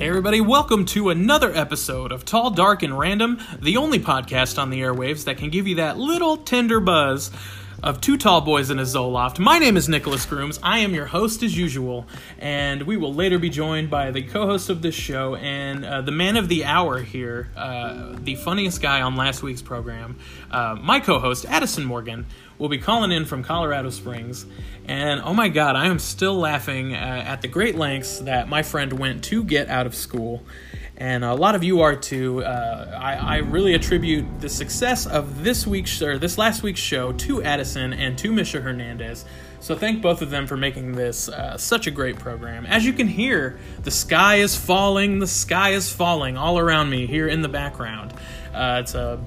Hey, everybody, welcome to another episode of Tall, Dark, and Random, the only podcast on the airwaves that can give you that little tender buzz of two tall boys in a Zoloft. My name is Nicholas Grooms. I am your host as usual, and we will later be joined by the co host of this show and uh, the man of the hour here, uh, the funniest guy on last week's program, uh, my co host, Addison Morgan. Will be calling in from Colorado Springs, and oh my god, I am still laughing uh, at the great lengths that my friend went to get out of school and a lot of you are too. Uh, I, I, really attribute the success of this week's or this last week's show to Addison and to Misha Hernandez. So thank both of them for making this uh, such a great program. As you can hear, the sky is falling. The sky is falling all around me here in the background. Uh, it's a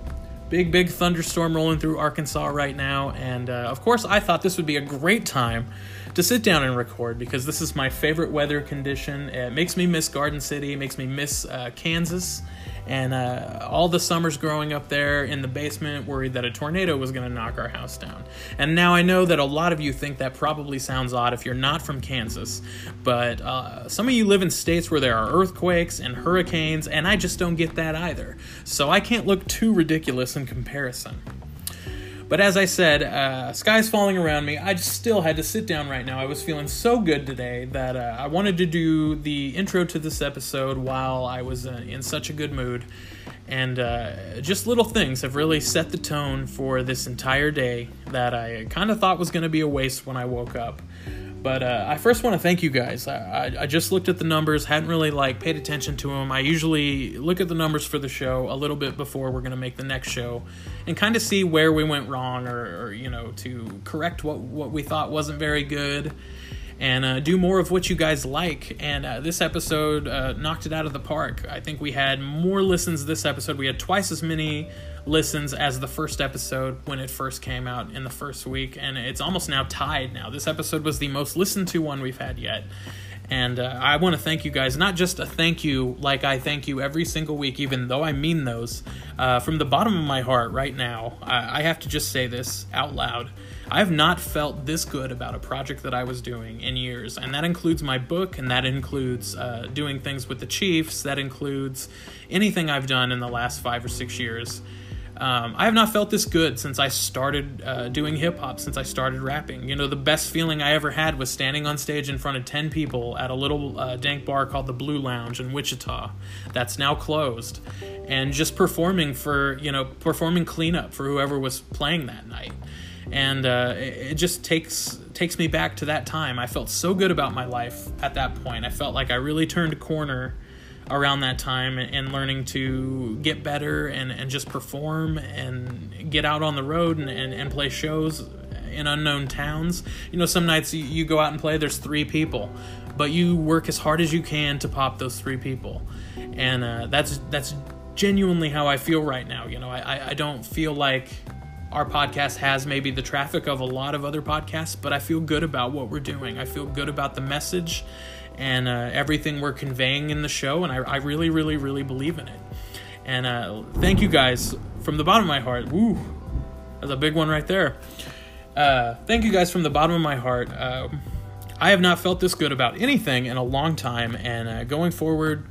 big, big thunderstorm rolling through Arkansas right now, and uh, of course, I thought this would be a great time to sit down and record because this is my favorite weather condition. It makes me miss Garden City, it makes me miss uh, Kansas, and uh, all the summers growing up there in the basement, worried that a tornado was going to knock our house down. And now I know that a lot of you think that probably sounds odd if you're not from Kansas, but uh, some of you live in states where there are earthquakes and hurricanes, and I just don't get that either. So I can't look too ridiculous in comparison. But as I said, uh, sky's falling around me. I just still had to sit down right now. I was feeling so good today that uh, I wanted to do the intro to this episode while I was uh, in such a good mood. And uh, just little things have really set the tone for this entire day that I kind of thought was going to be a waste when I woke up. But uh, I first want to thank you guys. I, I, just looked at the numbers, hadn't really like paid attention to them. I usually look at the numbers for the show a little bit before we're gonna make the next show, and kind of see where we went wrong, or, or, you know, to correct what what we thought wasn't very good, and uh, do more of what you guys like. And uh, this episode uh, knocked it out of the park. I think we had more listens this episode. We had twice as many listens as the first episode when it first came out in the first week, and it's almost now tied now. This episode was the most listened to one we've had yet. And uh, I want to thank you guys, not just a thank you like I thank you every single week, even though I mean those. Uh, from the bottom of my heart right now, I, I have to just say this out loud. I have not felt this good about a project that I was doing in years, and that includes my book, and that includes uh, doing things with the Chiefs, that includes anything I've done in the last five or six years. Um, I have not felt this good since I started uh, doing hip hop, since I started rapping. You know, the best feeling I ever had was standing on stage in front of 10 people at a little uh, dank bar called the Blue Lounge in Wichita that's now closed and just performing for, you know, performing cleanup for whoever was playing that night. And uh, it, it just takes takes me back to that time. I felt so good about my life at that point. I felt like I really turned a corner around that time and learning to get better and, and just perform and get out on the road and, and, and play shows in unknown towns. You know, some nights you, you go out and play, there's three people, but you work as hard as you can to pop those three people. And uh, that's that's genuinely how I feel right now. You know, I, I don't feel like our podcast has maybe the traffic of a lot of other podcasts, but I feel good about what we're doing. I feel good about the message and uh, everything we're conveying in the show, and I, I really, really, really believe in it. And uh, thank you guys from the bottom of my heart. Woo, that's a big one right there. Uh, thank you guys from the bottom of my heart. Uh, I have not felt this good about anything in a long time, and uh, going forward,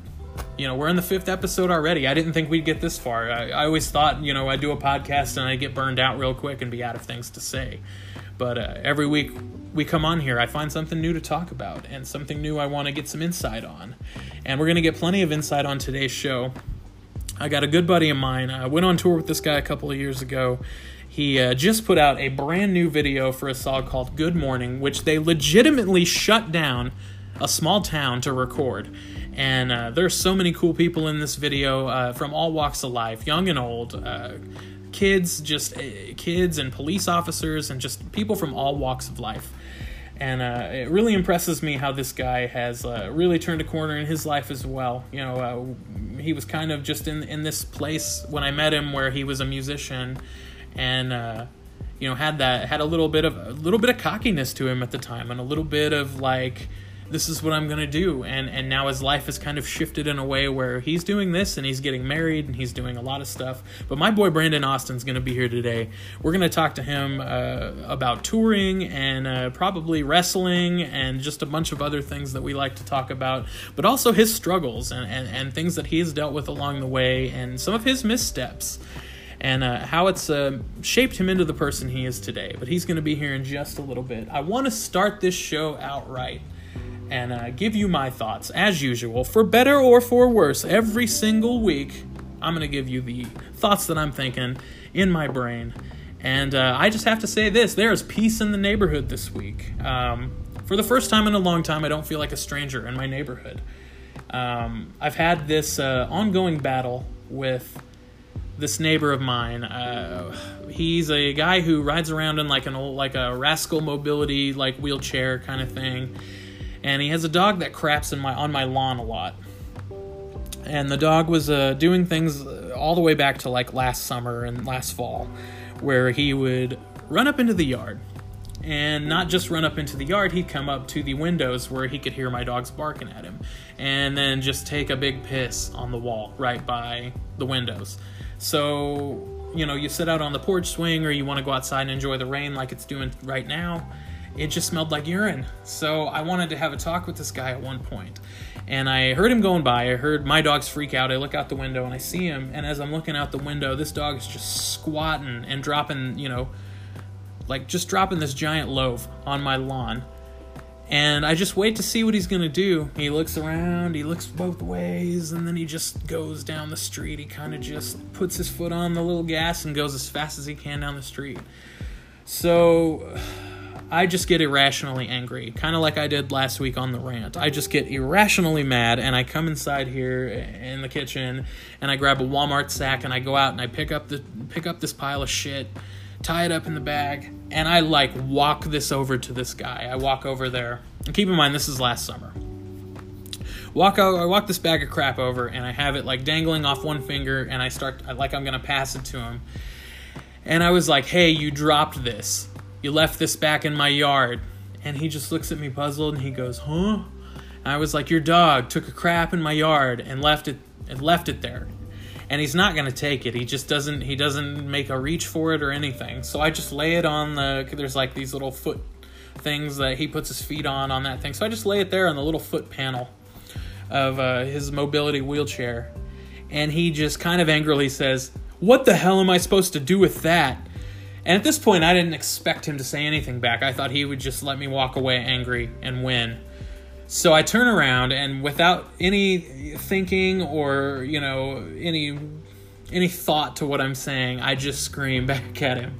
you know, we're in the fifth episode already. I didn't think we'd get this far. I, I always thought, you know, I'd do a podcast and I'd get burned out real quick and be out of things to say. But uh, every week we come on here, I find something new to talk about and something new I want to get some insight on. And we're going to get plenty of insight on today's show. I got a good buddy of mine. I went on tour with this guy a couple of years ago. He uh, just put out a brand new video for a song called Good Morning, which they legitimately shut down a small town to record. And uh, there's so many cool people in this video uh, from all walks of life, young and old uh, kids, just uh, kids and police officers, and just people from all walks of life and uh, it really impresses me how this guy has uh, really turned a corner in his life as well. You know, uh, he was kind of just in in this place when I met him, where he was a musician, and uh, you know had that had a little bit of a little bit of cockiness to him at the time, and a little bit of like this is what I'm gonna do. And and now his life has kind of shifted in a way where he's doing this and he's getting married and he's doing a lot of stuff. But my boy Brandon Austin's gonna be here today. We're gonna talk to him uh, about touring and uh, probably wrestling and just a bunch of other things that we like to talk about, but also his struggles and, and, and things that he's dealt with along the way and some of his missteps and uh, how it's uh, shaped him into the person he is today. But he's going to be here in just a little bit. I want to start this show out right and uh, give you my thoughts, as usual, for better or for worse. Every single week, I'm going to give you the thoughts that I'm thinking in my brain. And uh, I just have to say this there is peace in the neighborhood this week. Um, for the first time in a long time, I don't feel like a stranger in my neighborhood. Um, I've had this uh, ongoing battle with this neighbor of mine. Uh, he's a guy who rides around in like an old, like a rascal mobility, like wheelchair kind of thing, and he has a dog that craps in my on my lawn a lot. And the dog was uh, doing things all the way back to like last summer and last fall, where he would run up into the yard, and not just run up into the yard, he'd come up to the windows where he could hear my dogs barking at him, and then just take a big piss on the wall right by the windows. So, you know, you sit out on the porch swing or you want to go outside and enjoy the rain like it's doing right now. It just smelled like urine. So I wanted to have a talk with this guy at one point. And I heard him going by. I heard my dogs freak out. I look out the window and I see him. And as I'm looking out the window, this dog is just squatting and dropping, you know, like just dropping this giant loaf on my lawn. And I just wait to see what he's going to do. He looks around, he looks both ways, and then he just goes down the street. He kind of just puts his foot on the little gas and goes as fast as he can down the street. So I just get irrationally angry, kind of like I did last week on the rant. I just get irrationally mad, and I come inside here in the kitchen, and I grab a Walmart sack, and I go out and I pick up the pick up this pile of shit tie it up in the bag, and I like walk this over to this guy. I walk over there. And keep in mind, this is last summer. Walk out, I walk this bag of crap over, and I have it like dangling off one finger, and I start like I'm gonna pass it to him. And I was like, "Hey, you dropped this. You left this back in my yard." And he just looks at me puzzled, and he goes, "Huh?" And I was like, "Your dog took a crap in my yard and left it and left it there." and he's not to take it. He just doesn't he doesn't make a reach for it or anything. So I just lay it on the there's like these little foot things that he puts his feet on on that thing. So I just lay it there on the little foot panel of uh, his mobility wheelchair, and he just kind of angrily says, "What the hell am I supposed to do with that?" And at this point, I didn't expect him to say anything back. I thought he would just let me walk away angry and win. So I turn around and without any thinking or, you know, any any thought to what I'm saying, I just scream back at him.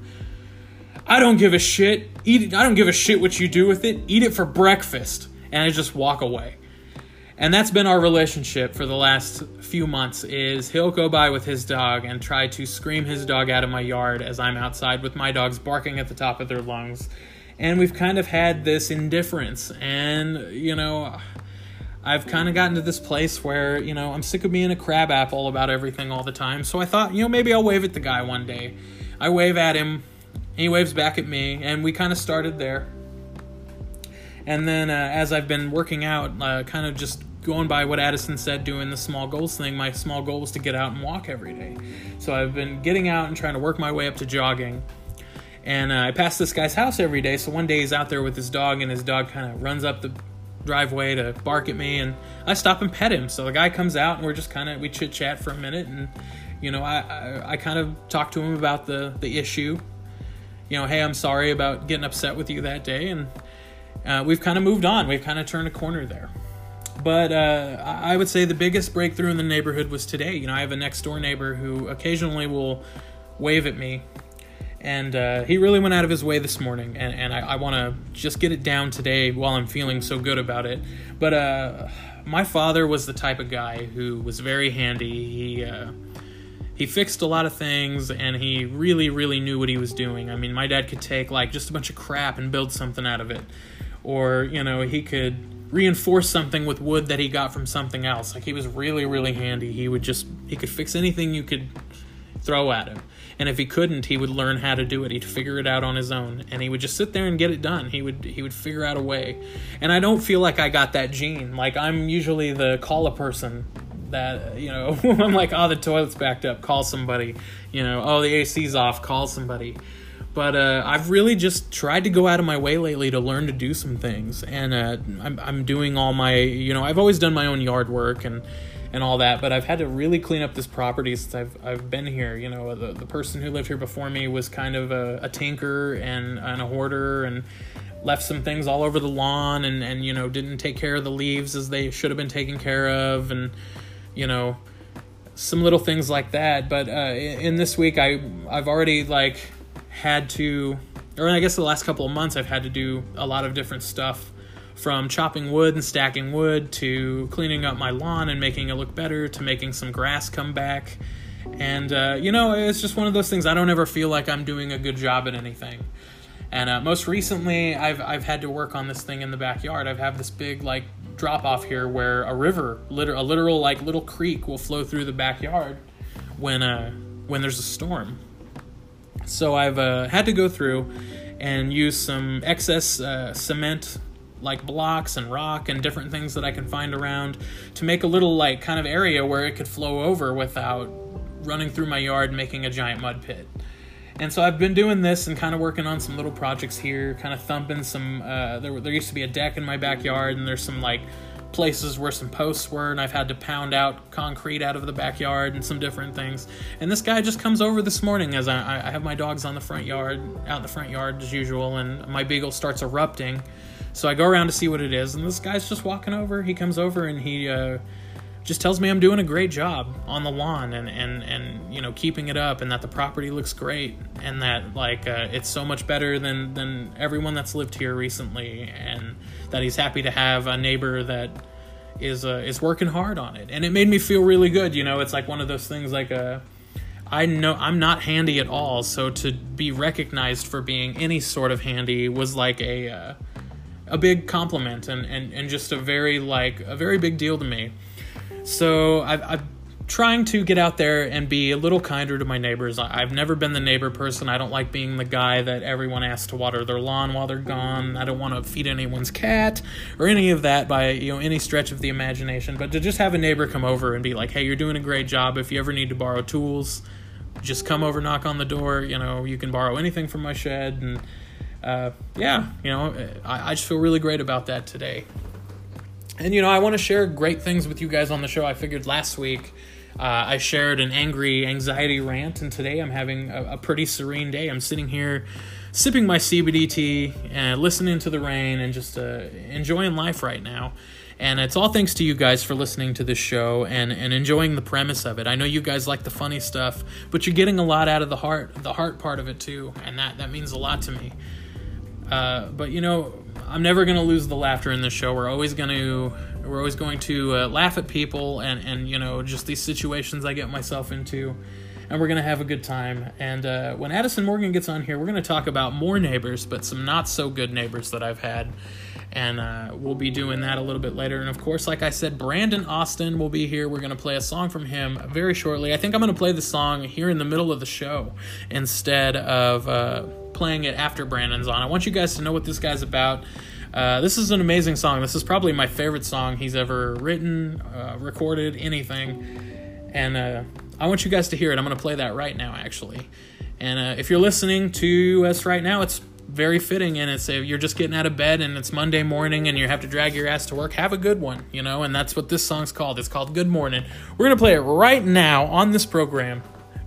I don't give a shit. Eat it. I don't give a shit what you do with it. Eat it for breakfast. And I just walk away. And that's been our relationship for the last few months is he'll go by with his dog and try to scream his dog out of my yard as I'm outside with my dogs barking at the top of their lungs and we've kind of had this indifference and you know I've kind of gotten to this place where, you know, I'm sick of being a crab apple about everything all the time. So I thought, you know, maybe I'll wave at the guy one day. I wave at him, he waves back at me, and we kind of started there. And then uh, as I've been working out, uh, kind of just going by what Addison said, doing the small goals thing, my small goal was to get out and walk every day. So I've been getting out and trying to work my way up to jogging. And uh, I pass this guy's house every day. So one day he's out there with his dog, and his dog kind of runs up the driveway to bark at me, and I stop and pet him. So the guy comes out, and we're just kind of we chit chat for a minute, and you know I I, I kind of talk to him about the the issue. You know, hey, I'm sorry about getting upset with you that day, and uh, we've kind of moved on. We've kind of turned a corner there. But uh, I would say the biggest breakthrough in the neighborhood was today. You know, I have a next door neighbor who occasionally will wave at me. And uh, he really went out of his way this morning. And, and i, I want to just get it down today while i'm feeling so good about it. But uh, my father was the type of guy who was very handy. He uh, he fixed a lot of things and he really really knew what he was doing. I mean my dad could take like just a bunch of crap and build something out of it. Or you know he could reinforce something with wood that he got from something else like he was really really handy he would just he could fix anything you could throw at him. And if he couldn't, he would learn how to do it. He'd figure it out on his own, and he would just sit there and get it done. He would he would figure out a way. And I don't feel like I got that gene. Like I'm usually the call a person that you know I'm like, oh, the toilet's backed up. Call somebody. You know, oh, the AC's off. Call somebody. But uh, I've really just tried to go out of my way lately to learn to do some things, and uh, I'm I'm doing all my you know I've always done my own yard work and and all that, but I've had to really clean up this property since I've I've been here. You know, the the person who lived here before me was kind of a, a tinker and and a hoarder and left some things all over the lawn and and you know didn't take care of the leaves as they should have been taken care of and you know some little things like that. But uh, in this week, I I've already like had to, or I guess the last couple of months, I've had to do a lot of different stuff from chopping wood and stacking wood to cleaning up my lawn and making it look better to making some grass come back. And, uh, you know, it's just one of those things I don't ever feel like I'm doing a good job at anything. And uh, most recently, I've, I've had to work on this thing in the backyard. I've had this big, like, drop off here where a river, liter- a literal, like, little creek will flow through the backyard when, uh, when there's a storm. So I've uh, had to go through and use some excess uh, cement like blocks and rock and different things that I can find around to make a little like kind of area where it could flow over without running through my yard making a giant mud pit. And so I've been doing this and kind of working on some little projects here, kind of thumping some. Uh, there, there used to be a deck in my backyard, and there's some like places where some posts were, and I've had to pound out concrete out of the backyard and some different things. And this guy just comes over this morning as I, I have my dogs on the front yard, out in the front yard as usual, and my beagle starts erupting. So I go around to see what it is, and this guy's just walking over. He comes over and he uh, just tells me I'm doing a great job on the lawn and, and, and you know keeping it up, and that the property looks great, and that like uh, it's so much better than than everyone that's lived here recently, and that he's happy to have a neighbor that is uh, is working hard on it, and it made me feel really good. You know, it's like one of those things like a. Uh, I know I'm not handy at all, so to be recognized for being any sort of handy was like a uh, a big compliment and, and, and just a very like a very big deal to me. So I've, I'm trying to get out there and be a little kinder to my neighbors. I've never been the neighbor person. I don't like being the guy that everyone asks to water their lawn while they're gone. I don't want to feed anyone's cat or any of that by you know any stretch of the imagination. But to just have a neighbor come over and be like, "Hey, you're doing a great job. If you ever need to borrow tools, just come over, knock on the door. You know, you can borrow anything from my shed and." uh, yeah, you know, I, I just feel really great about that today. And, you know, I want to share great things with you guys on the show. I figured last week uh, I shared an angry anxiety rant, and today I'm having a, a, pretty serene day. I'm sitting here sipping my CBD tea and listening to the rain and just uh, enjoying life right now. And it's all thanks to you guys for listening to this show and, and enjoying the premise of it. I know you guys like the funny stuff, but you're getting a lot out of the heart, the heart part of it too, and that, that means a lot to me. Uh, but you know, I'm never to lose the laughter in this show. We're always to we're always going to uh, laugh at people and and you know just these situations I get myself into, and we're to have a good time. And uh, when Addison Morgan gets on here, we're to talk about more neighbors, but some not so good neighbors that I've had. And uh, we'll be doing that a little bit later. And of course, like I said, Brandon Austin will be here. We're going to play a song from him very shortly. I think I'm going to play the song here in the middle of the show instead of uh, playing it after Brandon's on. I want you guys to know what this guy's about. Uh, this is an amazing song. This is probably my favorite song he's ever written, uh, recorded, anything. And uh, I want you guys to hear it. I'm going to play that right now, actually. And uh, if you're listening to us right now, it's very fitting. And it's you're just getting out of bed and it's Monday morning and you have to drag your ass to work, have a good one, you know. And that's what this song's called. It's called Good Morning. We're going to play it right now on this program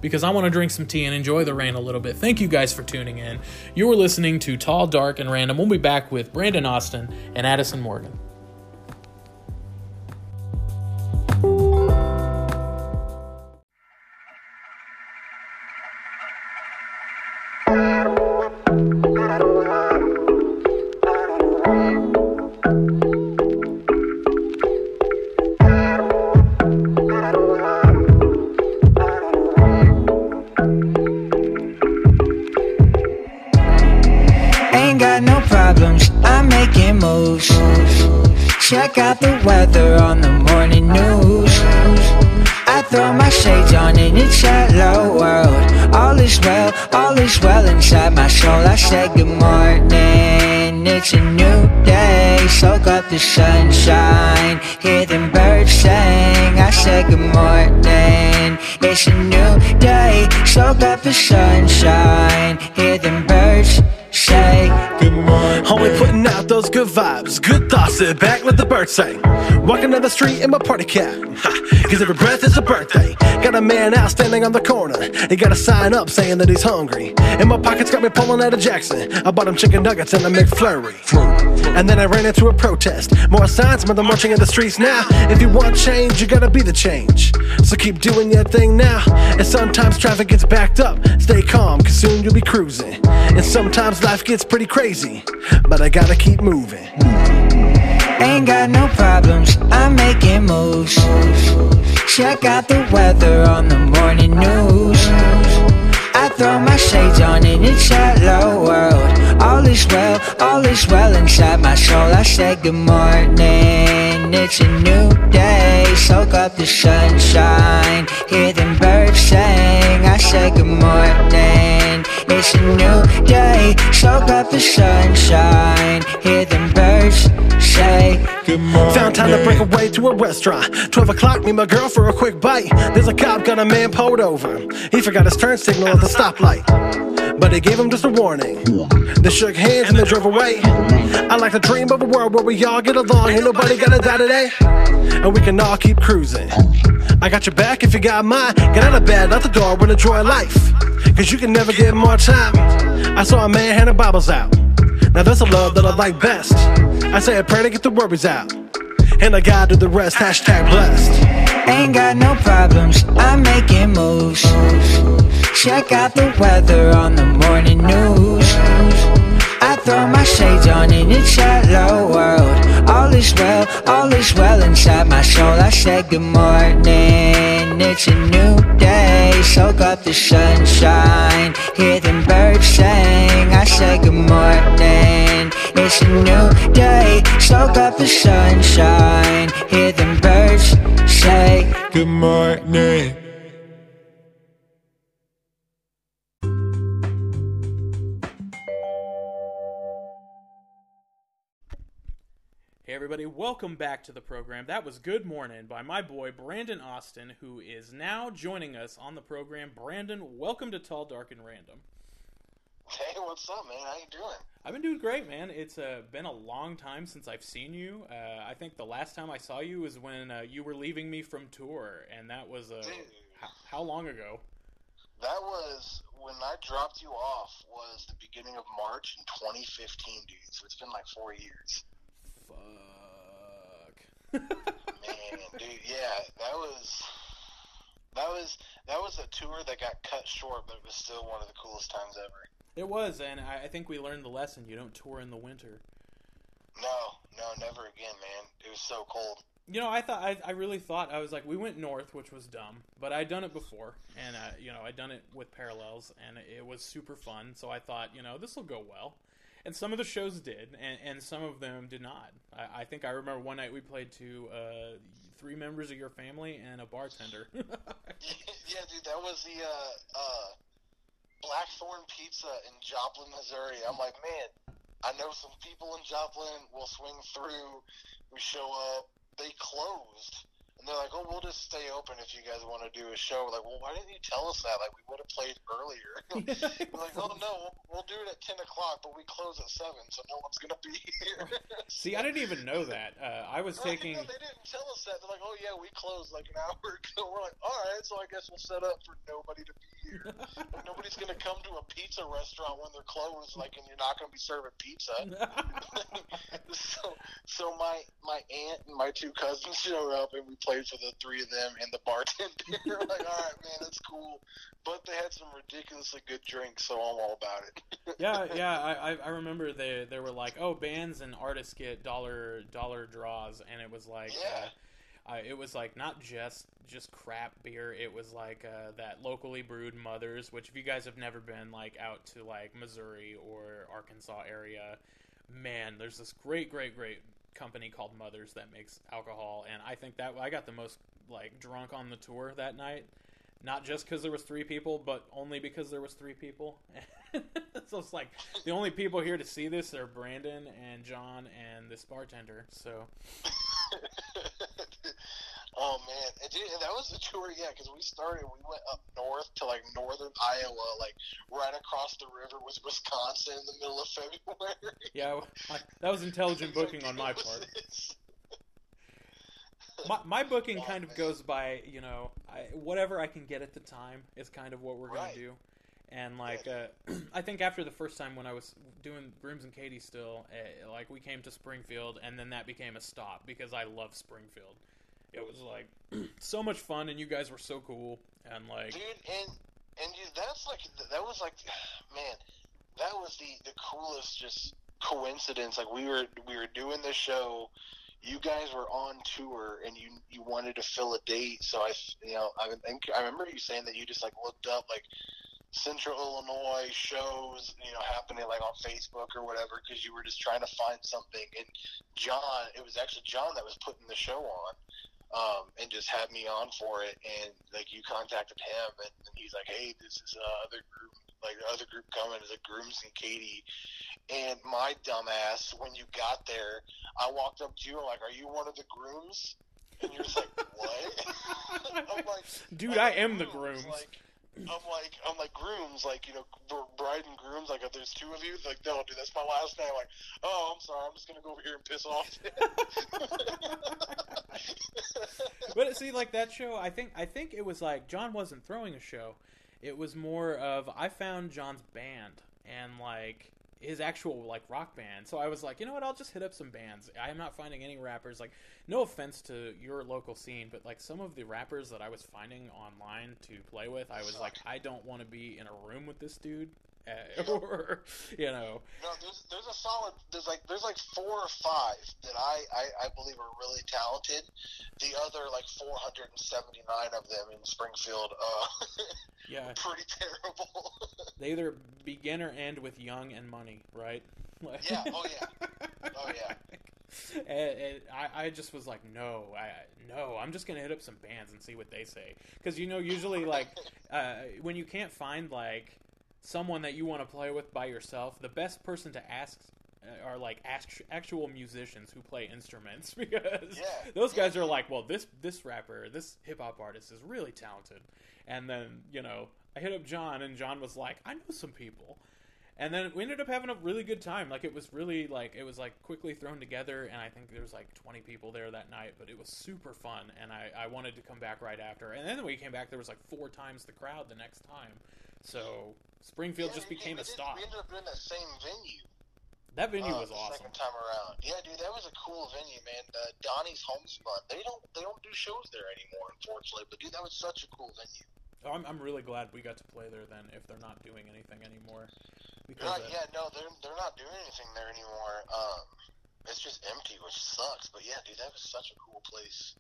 because I want to drink some tea and enjoy the rain a little bit. Thank you guys for tuning in. You are listening to Tall, Dark, and Random. We'll be back with Brandon Austin and Addison Morgan. Soul. I said good morning, it's a new day. Soak up the sunshine, hear them birds sing. I said good morning, it's a new day. Soak up the sunshine, hear them birds say. Only putting out those good vibes, good thoughts, sit back, let the birds sing. Walking down the street in my party cap, cause every breath is a birthday. Got a man out standing on the corner, he got a sign up saying that he's hungry. And my pockets got me pulling out a Jackson, I bought him chicken nuggets and a McFlurry. And then I ran into a protest, more signs, man, they're marching in the streets now. If you want change, you gotta be the change. So keep doing your thing now, and sometimes traffic gets backed up. Stay calm, cause soon you'll be cruising. And sometimes life gets pretty crazy, but I gotta keep moving. Ain't got no problems, I'm making moves. Check out the weather on the morning news. I throw my shades on and it's hello world. All is well, all is well inside my soul. I say good morning, it's a new day. Soak up the sunshine, hear them birds sing. I say good morning, it's a new day. Soak up the sunshine, hear them birds say. Found time to break away to a restaurant. 12 o'clock, meet my girl for a quick bite. There's a cop got a man pulled over. He forgot his turn signal at the stoplight. But they gave him just a warning. They shook hands and they drove away. I like to dream of a world where we all get along. Ain't nobody gonna die today. And we can all keep cruising. I got your back if you got mine. Get out of bed, out the door, and enjoy life. Cause you can never get more time. I saw a man handing Bibles out. Now that's a love that I like best. I say a prayer to get the worries out. And I gotta do the rest. Hashtag blessed. Ain't got no problems, I'm making moves. Check out the weather on the morning news. Throw my shades on and it's hello world. All is well, all is well inside my soul. I said good morning, it's a new day. Soak up the sunshine, hear them birds sing. I said good morning, it's a new day. Soak up the sunshine, hear them birds say good morning. Everybody, welcome back to the program. That was Good Morning by my boy Brandon Austin, who is now joining us on the program. Brandon, welcome to Tall, Dark, and Random. Hey, what's up, man? How you doing? I've been doing great, man. It's uh, been a long time since I've seen you. Uh, I think the last time I saw you was when uh, you were leaving me from tour, and that was uh, how, how long ago? That was when I dropped you off. Was the beginning of March in 2015, dude. So it's been like four years. Fuck. Man, dude, yeah, that was that was that was a tour that got cut short, but it was still one of the coolest times ever. it was, and I, I think we learned the lesson. You don't tour in the winter. No, no, never again, man. It was so cold. You know, I thought I, I really thought I was like we went north, which was dumb, but I'd done it before, and uh, you know I'd done it with parallels, and it was super fun. So I thought, you know, this will go well, and some of the shows did, and, and some of them did not. I, I think I remember one night we played to uh, three members of your family and a bartender. yeah, dude, that was the uh, uh, Blackthorn Pizza in Joplin, Missouri. I'm like, man, I know some people in Joplin. We'll swing through. We show up. They closed. And they're like, oh, we'll just stay open if you guys want to do a show. We're like, well, why didn't you tell us that? Like, we would have played earlier. We're like, oh, no, we'll, we'll do it at 10 o'clock, but we close at 7, so no one's going to be here. See, I didn't even know that. Uh, I was you taking. know, they didn't tell us that. They're like, "Oh yeah, we closed like an hour ago." We're like, "All right, so I guess we'll set up for nobody to be here. Nobody's gonna come to a pizza restaurant when they're closed, like, and you're not gonna be serving pizza." so, so my my aunt and my two cousins show up, and we played for the three of them and the bartender. Like, "All right, man, that's cool," but they had some ridiculously good drinks, so I'm all about it. yeah, yeah. I, I- I remember they they were like, oh, bands and artists get dollar dollar draws, and it was like. Yeah. Uh, uh, it was like not just just crap beer. It was like uh, that locally brewed Mothers, which if you guys have never been like out to like Missouri or Arkansas area, man, there's this great, great, great company called Mothers that makes alcohol, and I think that I got the most like drunk on the tour that night. not just because there was three people, but only because there was three people. so it's like the only people here to see this are Brandon and John and this bartender. So oh man, and, dude, and that was the tour, yeah. Because we started, we went up north to like northern Iowa, like right across the river was Wisconsin in the middle of February. yeah, I, that was intelligent booking on my part. My, my booking Oh, kind of man. goes by, you know, I, whatever I can get at the time is kind of what we're Right. gonna do. And like, uh, I think after the first time when I was doing Grooms and Katie still, uh, like we came to Springfield, and then that became a stop because I love Springfield. It was like so much fun, and you guys were so cool, and like, dude and and you, that's like that was like man that was the the coolest just coincidence. Like we were we were doing the show you guys were on tour and you you wanted to fill a date so i you know i think i remember you saying that you just like looked up like central illinois shows you know happening like on facebook or whatever because you were just trying to find something and john it was actually john that was putting the show on um, and just had me on for it. And like you contacted him, and, and he's like, "Hey, this is uh, other group, like the other group coming is a Grooms and Katie." And my dumbass, when you got there, I walked up to you and like, "Are you one of the grooms?" And you're just like, "What?" I'm like, Dude, I'm I like, am the grooms. Like, I'm like, I'm like grooms, like you know, bride and grooms. Like, if there's two of you, like, no, dude, that's my last name. Like, oh, I'm sorry, I'm just gonna go over here and piss off. but see, like that show, I think I think it was like John wasn't throwing a show. It was more of I found John's band and like his actual like rock band. So I was like, you know what? I'll just hit up some bands. I'm not finding any rappers. Like, no offense to your local scene, but like some of the rappers that I was finding online to play with, I was like, I don't want to be in a room with this dude. Or you know, No, there's there's a solid there's like there's like four or five that I, I, I believe are really talented. The other like 479 of them in Springfield, uh, yeah, pretty terrible. they either begin or end with young and money, right? Like- yeah, oh yeah, oh yeah. and, and I, I just was like, no, I no, I'm just gonna hit up some bands and see what they say, because you know, usually like uh, when you can't find like someone that you want to play with by yourself, the best person to ask uh, are like actual musicians who play instruments because Yeah. those guys are like, well, this this rapper, this hip hop artist is really talented, and then you know, I hit up John, and John was like, I know some people. And then we ended up having a really good time. Like it was really like it was like quickly thrown together, and I think there was like 20 people there that night. But it was super fun, and I, I wanted to come back right after. And then when we came back, there was like four times the crowd the next time. So Springfield Yeah, just became we a stop. We ended up doing that same venue. That venue uh, was the awesome. Second time around, yeah, dude, that was a cool venue, man. Uh, Donnie's Homespun. They don't they don't do shows there anymore, unfortunately. But dude, that was such a cool venue. Oh, I'm, I'm really glad we got to play there then. If they're not doing anything anymore, because Right, uh, yeah, no, they're they're not doing anything there anymore. Um, it's just empty, which sucks. But yeah, dude, that was such a cool place.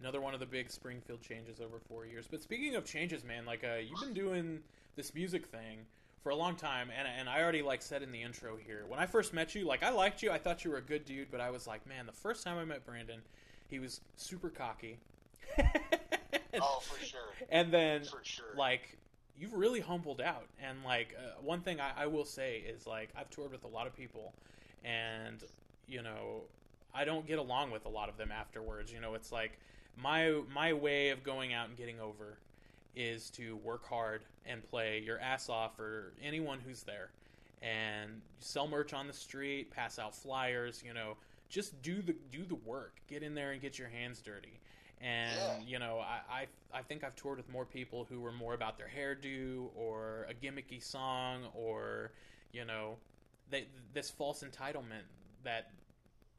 Another one of the big Springfield changes over four years. But speaking of changes, man, like uh, you've been doing this music thing for a long time, and and I already like said in the intro here when I first met you, like I liked you, I thought you were a good dude, but I was like, man, the first time I met Brandon, he was super cocky. Oh, for sure. and then For sure. like you've really humbled out and like uh, one thing I, I will say is like i've toured with a lot of people and you know i don't get along with a lot of them afterwards you know it's like my my way of going out and getting over is to work hard and play your ass off for anyone who's there. And sell merch on the street pass out flyers you know just do the do the work. Get in there and get your hands dirty. And Yeah. you know I, I I think I've toured with more people who were more about their hairdo or a gimmicky song or you know they, this false entitlement that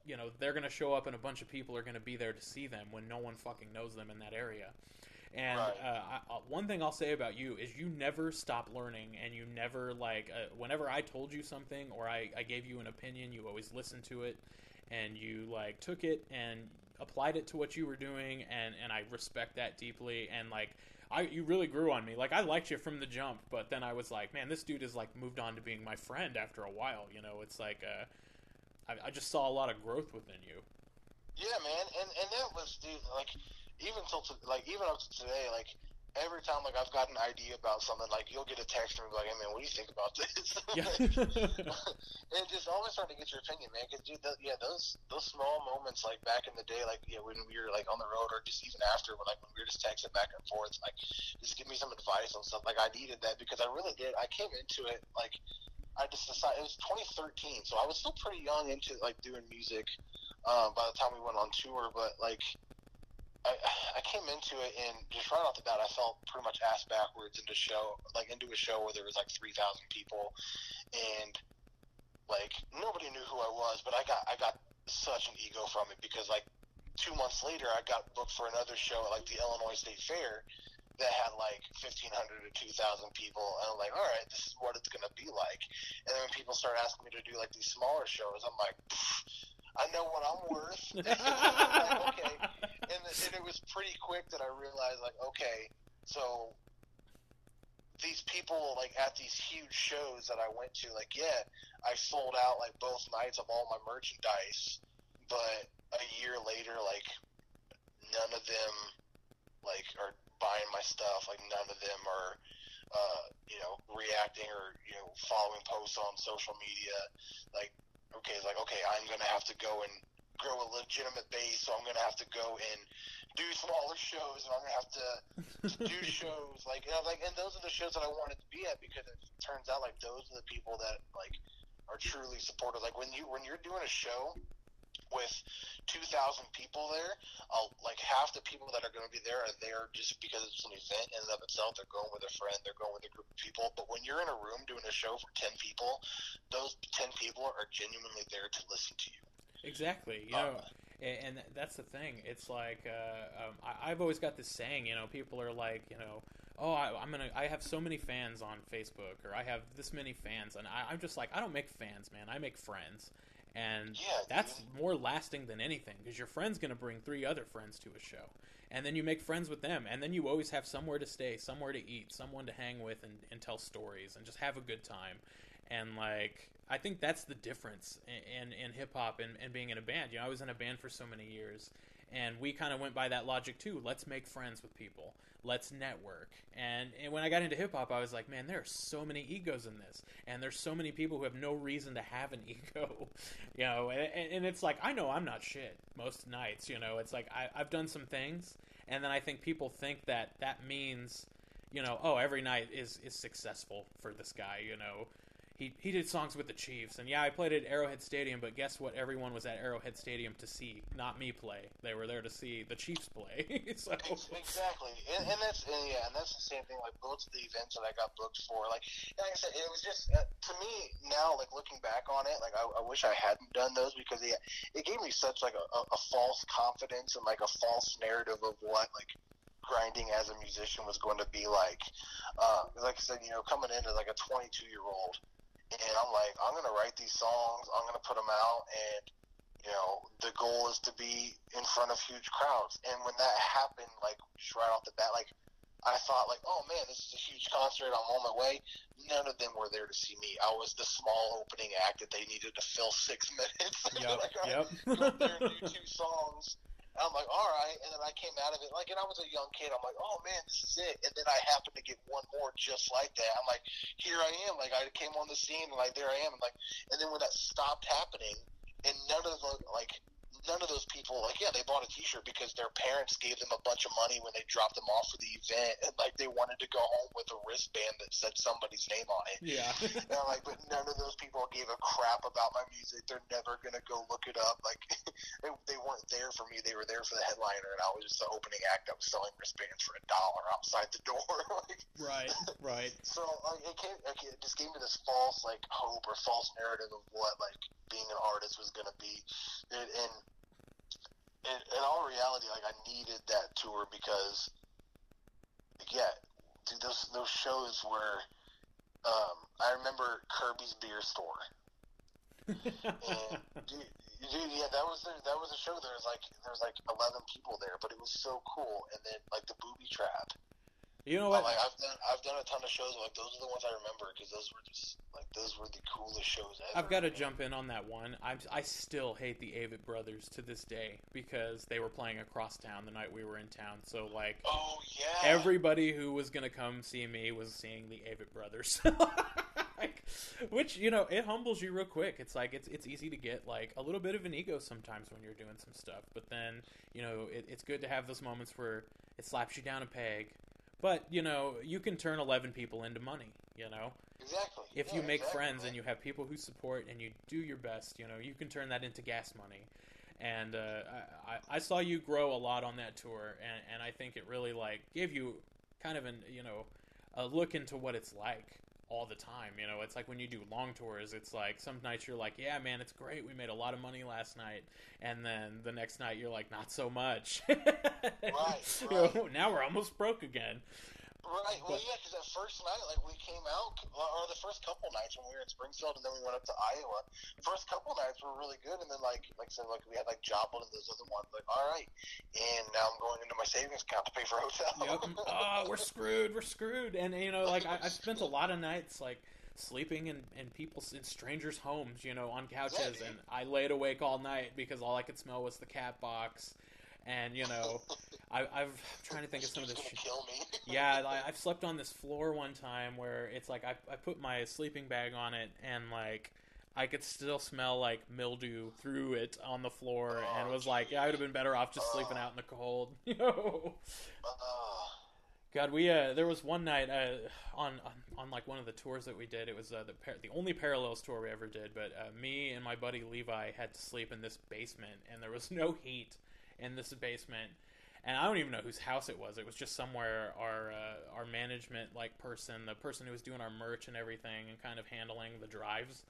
you know they're going to show up and a bunch of people are going to be there to see them when no one fucking knows them in that area and Right. uh, I, uh, one thing I'll say about you is you never stop learning and you never like uh, whenever I told you something or I, I gave you an opinion you always listened to it and you like took it and applied it to what you were doing and and I respect that deeply and like I you really grew on me. Like I liked you from the jump but then I was like man this dude has like moved on to being my friend after a while you know? It's like uh I, I just saw a lot of growth within you. Yeah, man, and and that was dude like even till to, like even up to today, like every time like I've got an idea about something, like you'll get a text from me like, "Hey man, what do you think about this?" Yeah. and just always trying to get your opinion, man. Because dude, the, yeah, those those small moments, like back in the day, like yeah, when we were like on the road, or just even after, when like when we were just texting back and forth, like just give me some advice on stuff. Like I needed that because I really did. I came into it like I just decided it was 2013, so I was still pretty young into like doing music. Um, by the time we went on tour, but like I, I came into it and just right off the bat, I felt pretty much ass backwards into show, like into a show where there was like three thousand people, and like nobody knew who I was, but I got I got such an ego from it because like two months later, I got booked for another show at like the Illinois State Fair that had like fifteen hundred to two thousand people, and I'm like, all right, this is what it's gonna be like. And then when people start asking me to do like these smaller shows, I'm like. "Pfft, I know what I'm worth. like, okay, and, and it was pretty quick that I realized, like, okay, so these people, like, at these huge shows that I went to, like, yeah, I sold out, like, both nights of all my merchandise, but a year later, like, none of them, like, are buying my stuff. Like, none of them are, uh, you know, reacting or, you know, following posts on social media. Like, okay, it's like, okay, I'm going to have to go and grow a legitimate base, so I'm going to have to go and do smaller shows, and I'm going to have to do shows. Like, you know, like, and those are the shows that I wanted to be at because it turns out, like, those are the people that, like, are truly supportive. Like, when, you, when you're doing a show, with 2,000 people there, uh, like half the people that are going to be there are there just because it's an event in and of itself. They're going with a friend, they're going with a group of people. But when you're in a room doing a show for 10 people, those 10 people are genuinely there to listen to you. Exactly. You know, a- and that's the thing. It's like uh, um, I, I've always got this saying. You know, people are like, you know, oh, I, I'm gonna, I have so many fans on Facebook, or I have this many fans, and I, I'm just like, I don't make fans, man. I make friends. And Yeah, that's dude. more lasting than anything because your friend's going to bring three other friends to a show. And then you make friends with them. And then you always have somewhere to stay, somewhere to eat, someone to hang with and, and tell stories and just have a good time. And, like, I think that's the difference in, in, in hip hop and, and being in a band. You know, I was in a band for so many years. And we kind of went by that logic too. Let's make friends with people. Let's network. And, and when I got into hip hop, I was like, man, there are so many egos in this, and there's so many people who have no reason to have an ego, you know. And, and it's like I know I'm not shit most nights, you know. It's like I, I've done some things, and then I think people think that that means, you know, oh, every night is is successful for this guy, you know. He, he did songs with the Chiefs, and yeah, I played at Arrowhead Stadium. But guess what? Everyone was at Arrowhead Stadium to see, not me play. They were there to see the Chiefs play. so Exactly, and, and that's and yeah, and that's the same thing. Like both of the events that I got booked for, like like I said, it was just uh, to me now, like looking back on it, like I, I wish I hadn't done those because it, it gave me such like a, a, false confidence and like a false narrative of what like grinding as a musician was going to be like. Uh, like I said, you know, coming in as like a 22 year old, and I'm like, I'm gonna write these songs, I'm gonna put them out, and you know, the goal is to be in front of huge crowds. And when that happened, like just right off the bat, like I thought, like, oh man, this is a huge concert. I'm on my way. None of them were there to see me. I was the small opening act that they needed to fill six minutes. Yep, like, I yep. go up there and do two songs. And I'm like, all right. And then I came out of it like, and I was a young kid. I'm like, oh man, this is it. And then I happened to get one more just like that. I'm like, here I am. Like I came on the scene, and like there I am. And like, and then when that stopped happening, and none of the like none of those people like yeah they bought a t-shirt because their parents gave them a bunch of money when they dropped them off for the event and like they wanted to go home with a wristband that said somebody's name on it. Yeah. and I'm like but none of those people gave a crap about my music. They're never gonna go look it up. Like they, they weren't there for me. They were there for the headliner and I was just the opening act. I was selling wristbands for a dollar outside the door. Like right, right. so like, it, came, like, it just gave me this false like hope or false narrative of what like being an artist was gonna be, and, and in, in all reality, like I needed that tour because, yeah, dude, those those shows were. Um, I remember Kirby's Beer Store, and dude, dude, yeah, that was the, that was a show. There was like there was like eleven people there, but it was so cool. And then like the Booby Trap, You know But, what? like I've done, I've done a ton of shows. Like those are the ones I remember because those were just like those were the coolest shows ever. I've got to jump in on that one. I I still hate the Avett brothers to this day because they were playing across town the night we were in town. So like Oh yeah. everybody who was gonna come see me was seeing the Avett brothers. like, which you know it humbles you real quick. It's like it's it's easy to get like a little bit of an ego sometimes when you're doing some stuff, but then you know it, it's good to have those moments where it slaps you down a peg. But you know you can turn eleven people into money. You know exactly. if Yeah, you make exactly, friends and you have people who support and you do your best, you know, you can turn that into gas money. And uh, I, I- I saw you grow a lot on that tour, and, and I think it really like gave you kind of an you know a look into what it's like all the time. You know, it's like when you do long tours, it's like some nights you're like, yeah, man, it's great, we made a lot of money last night, and then the next night you're like, not so much. Right, You know, right. now we're almost broke again. Right. Well, yeah, because that first night, like we came out, uh, or the first couple nights when we were in Springfield, and then we went up to Iowa. First couple nights were really good, and then like like I said, like we had like Joplin and those other ones. Like, all right, and now I'm going into my savings account to pay for a hotel. Yep. oh, we're screwed. We're screwed. And you know, like I, I've spent a lot of nights like sleeping in in people's in strangers' homes, you know, on couches, Yeah, and. I laid awake all night because all I could smell was the cat box. And you know, I, I've I'm trying to think of some of this. gonna kill me. Yeah, I, I've slept on this floor one time where it's like I, I put my sleeping bag on it and like I could still smell like mildew through it on the floor and Oh, was like, yeah, I would have been better off just sleeping out in the cold. God, we uh, there was one night uh, on, on on like one of the tours that we did. It was uh, the par- the only parallels tour we ever did. But uh, me and my buddy Levi had to sleep in this basement, and there was no heat in this basement. And I don't even know whose house it was. It was just somewhere our uh, our management like person, the person who was doing our merch and everything, and kind of handling the drives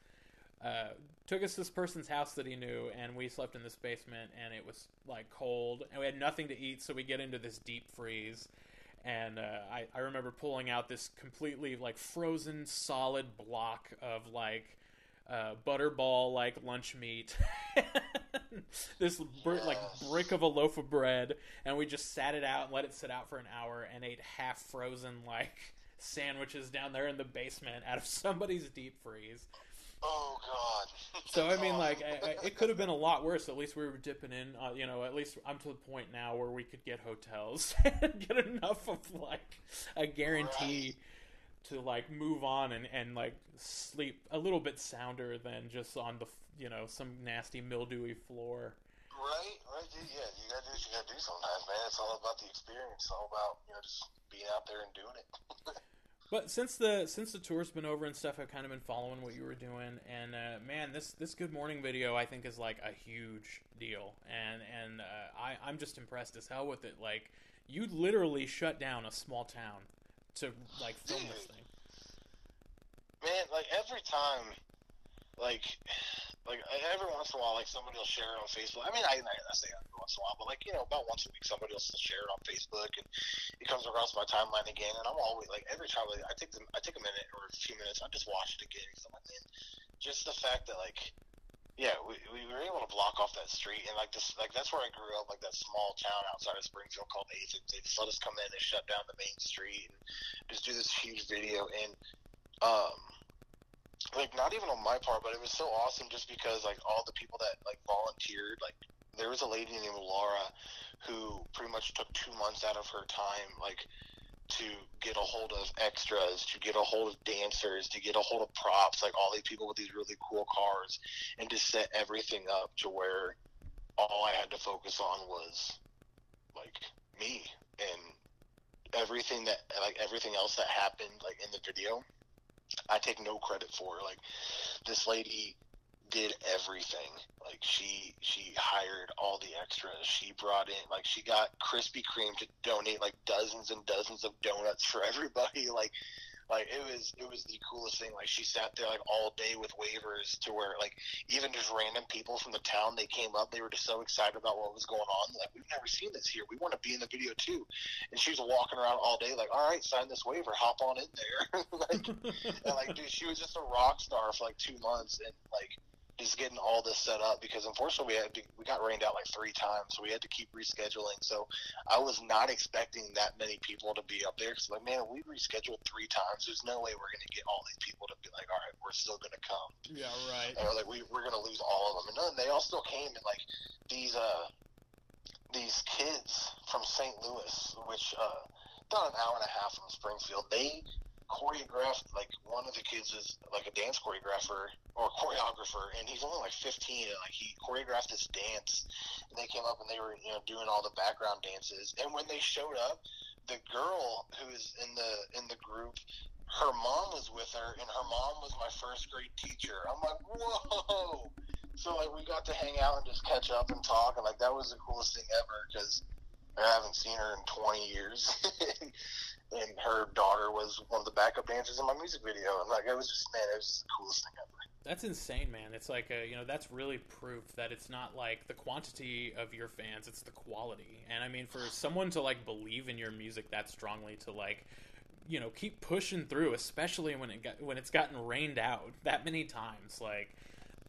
uh, took us to this person's house that he knew, and we slept in this basement, and it was like cold, and we had nothing to eat, so we get into this deep freeze. And uh, I, I remember pulling out this completely like frozen solid block of like uh, butterball like lunch meat, this br- like brick of a loaf of bread, and we just sat it out and let it sit out for an hour, and ate half frozen like sandwiches down there in the basement out of somebody's deep freeze. oh God. So I mean, like, I, I, it could have been a lot worse. At least we were dipping in. Uh, you know, at least I'm to the point now where we could get hotels and get enough of like a guarantee to like move on and and like sleep a little bit sounder than just on the you know some nasty mildewy floor. Right, right. Yeah, you gotta do what you gotta do sometimes, man. It's all about the experience. It's all about you know just being out there and doing it. But since the since the tour's been over and stuff, I've kind of been following what you were doing, and uh, man, this this Good Morning video I think is like a huge deal, and and uh, I I'm just impressed as hell with it. Like you literally shut down a small town to like film this thing. man, like every time, like, like every once in a while, like somebody will share it on Facebook. I mean, I, I say every once in a while, but like you know, about once a week, somebody will share it on Facebook, and it comes across my timeline again. And I'm always like, every time like, I take them, I take a minute or a few minutes, I just watch it again. Because I'm like, man, just the fact that like. Yeah, we, we were able to block off that street, and like this, like that's where I grew up, like that small town outside of Springfield called Athens. They just let us come in and shut down the main street and just do this huge video. And um, like not even on my part, but it was so awesome just because like all the people that like volunteered, like there was a lady named Laura who pretty much took two months out of her time, like to get a hold of extras, to get a hold of dancers, to get a hold of props, like all these people with these really cool cars, and to set everything up to where all I had to focus on was like me and everything that like everything else that happened like in the video I take no credit for. Like this lady did everything. Like she she hired all the extras. She brought in like she got Krispy Kreme to donate like dozens and dozens of donuts for everybody. Like like it was it was the coolest thing. Like she sat there like all day with waivers to where like even just random people from the town they came up, they were just so excited about what was going on. Like we've never seen this here. We want to be in the video too. And she was walking around all day like, all right, sign this waiver, hop on in there. like and like dude, she was just a rock star for like two months and like just getting all this set up because unfortunately we had to, we got rained out like three times, so we had to keep rescheduling. So I was not expecting that many people to be up there. Cause like, man, we rescheduled three times. There's no way we're gonna get all these people to be like, all right, we're still gonna come. Yeah, right. And like, we we're gonna lose all of them. And then they all still came and like these uh these kids from St. Louis, which uh about an hour and a half from Springfield, they choreographed like one of the kids is like a dance choreographer or choreographer and he's only like 15 and like he choreographed this dance and they came up and they were you know doing all the background dances and when they showed up the girl who is in the in the group her mom was with her and her mom was my first grade teacher i'm like whoa so like we got to hang out and just catch up and talk and like that was the coolest thing ever because I haven't seen her in 20 years. and her daughter was one of the backup dancers in my music video. And like, it was just, man, it was the coolest thing ever. That's insane, man. It's like a, you know, that's really proof that it's not like the quantity of your fans, it's the quality. And I mean, for someone to like believe in your music that strongly, to like, you know, keep pushing through, especially when it got when it's gotten rained out that many times, like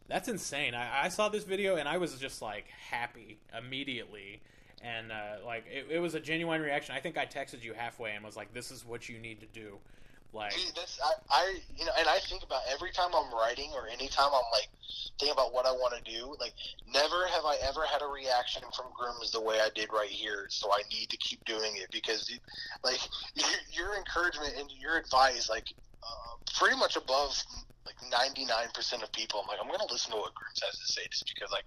that's insane. I, I saw this video and I was just like happy immediately and uh, like it, it, was a genuine reaction. I think I texted you halfway and was like, "This is what you need to do." Like Dude, that's I, I you know, and I think about every time I'm writing or anytime I'm like thinking about what I want to do. Like, never have I ever had a reaction from grooms the way I did right here. So I need to keep doing it because, like, your, your encouragement and your advice, like, uh, pretty much above like 99% of people, I'm like, I'm going to listen to what Grooms has to say just because, like,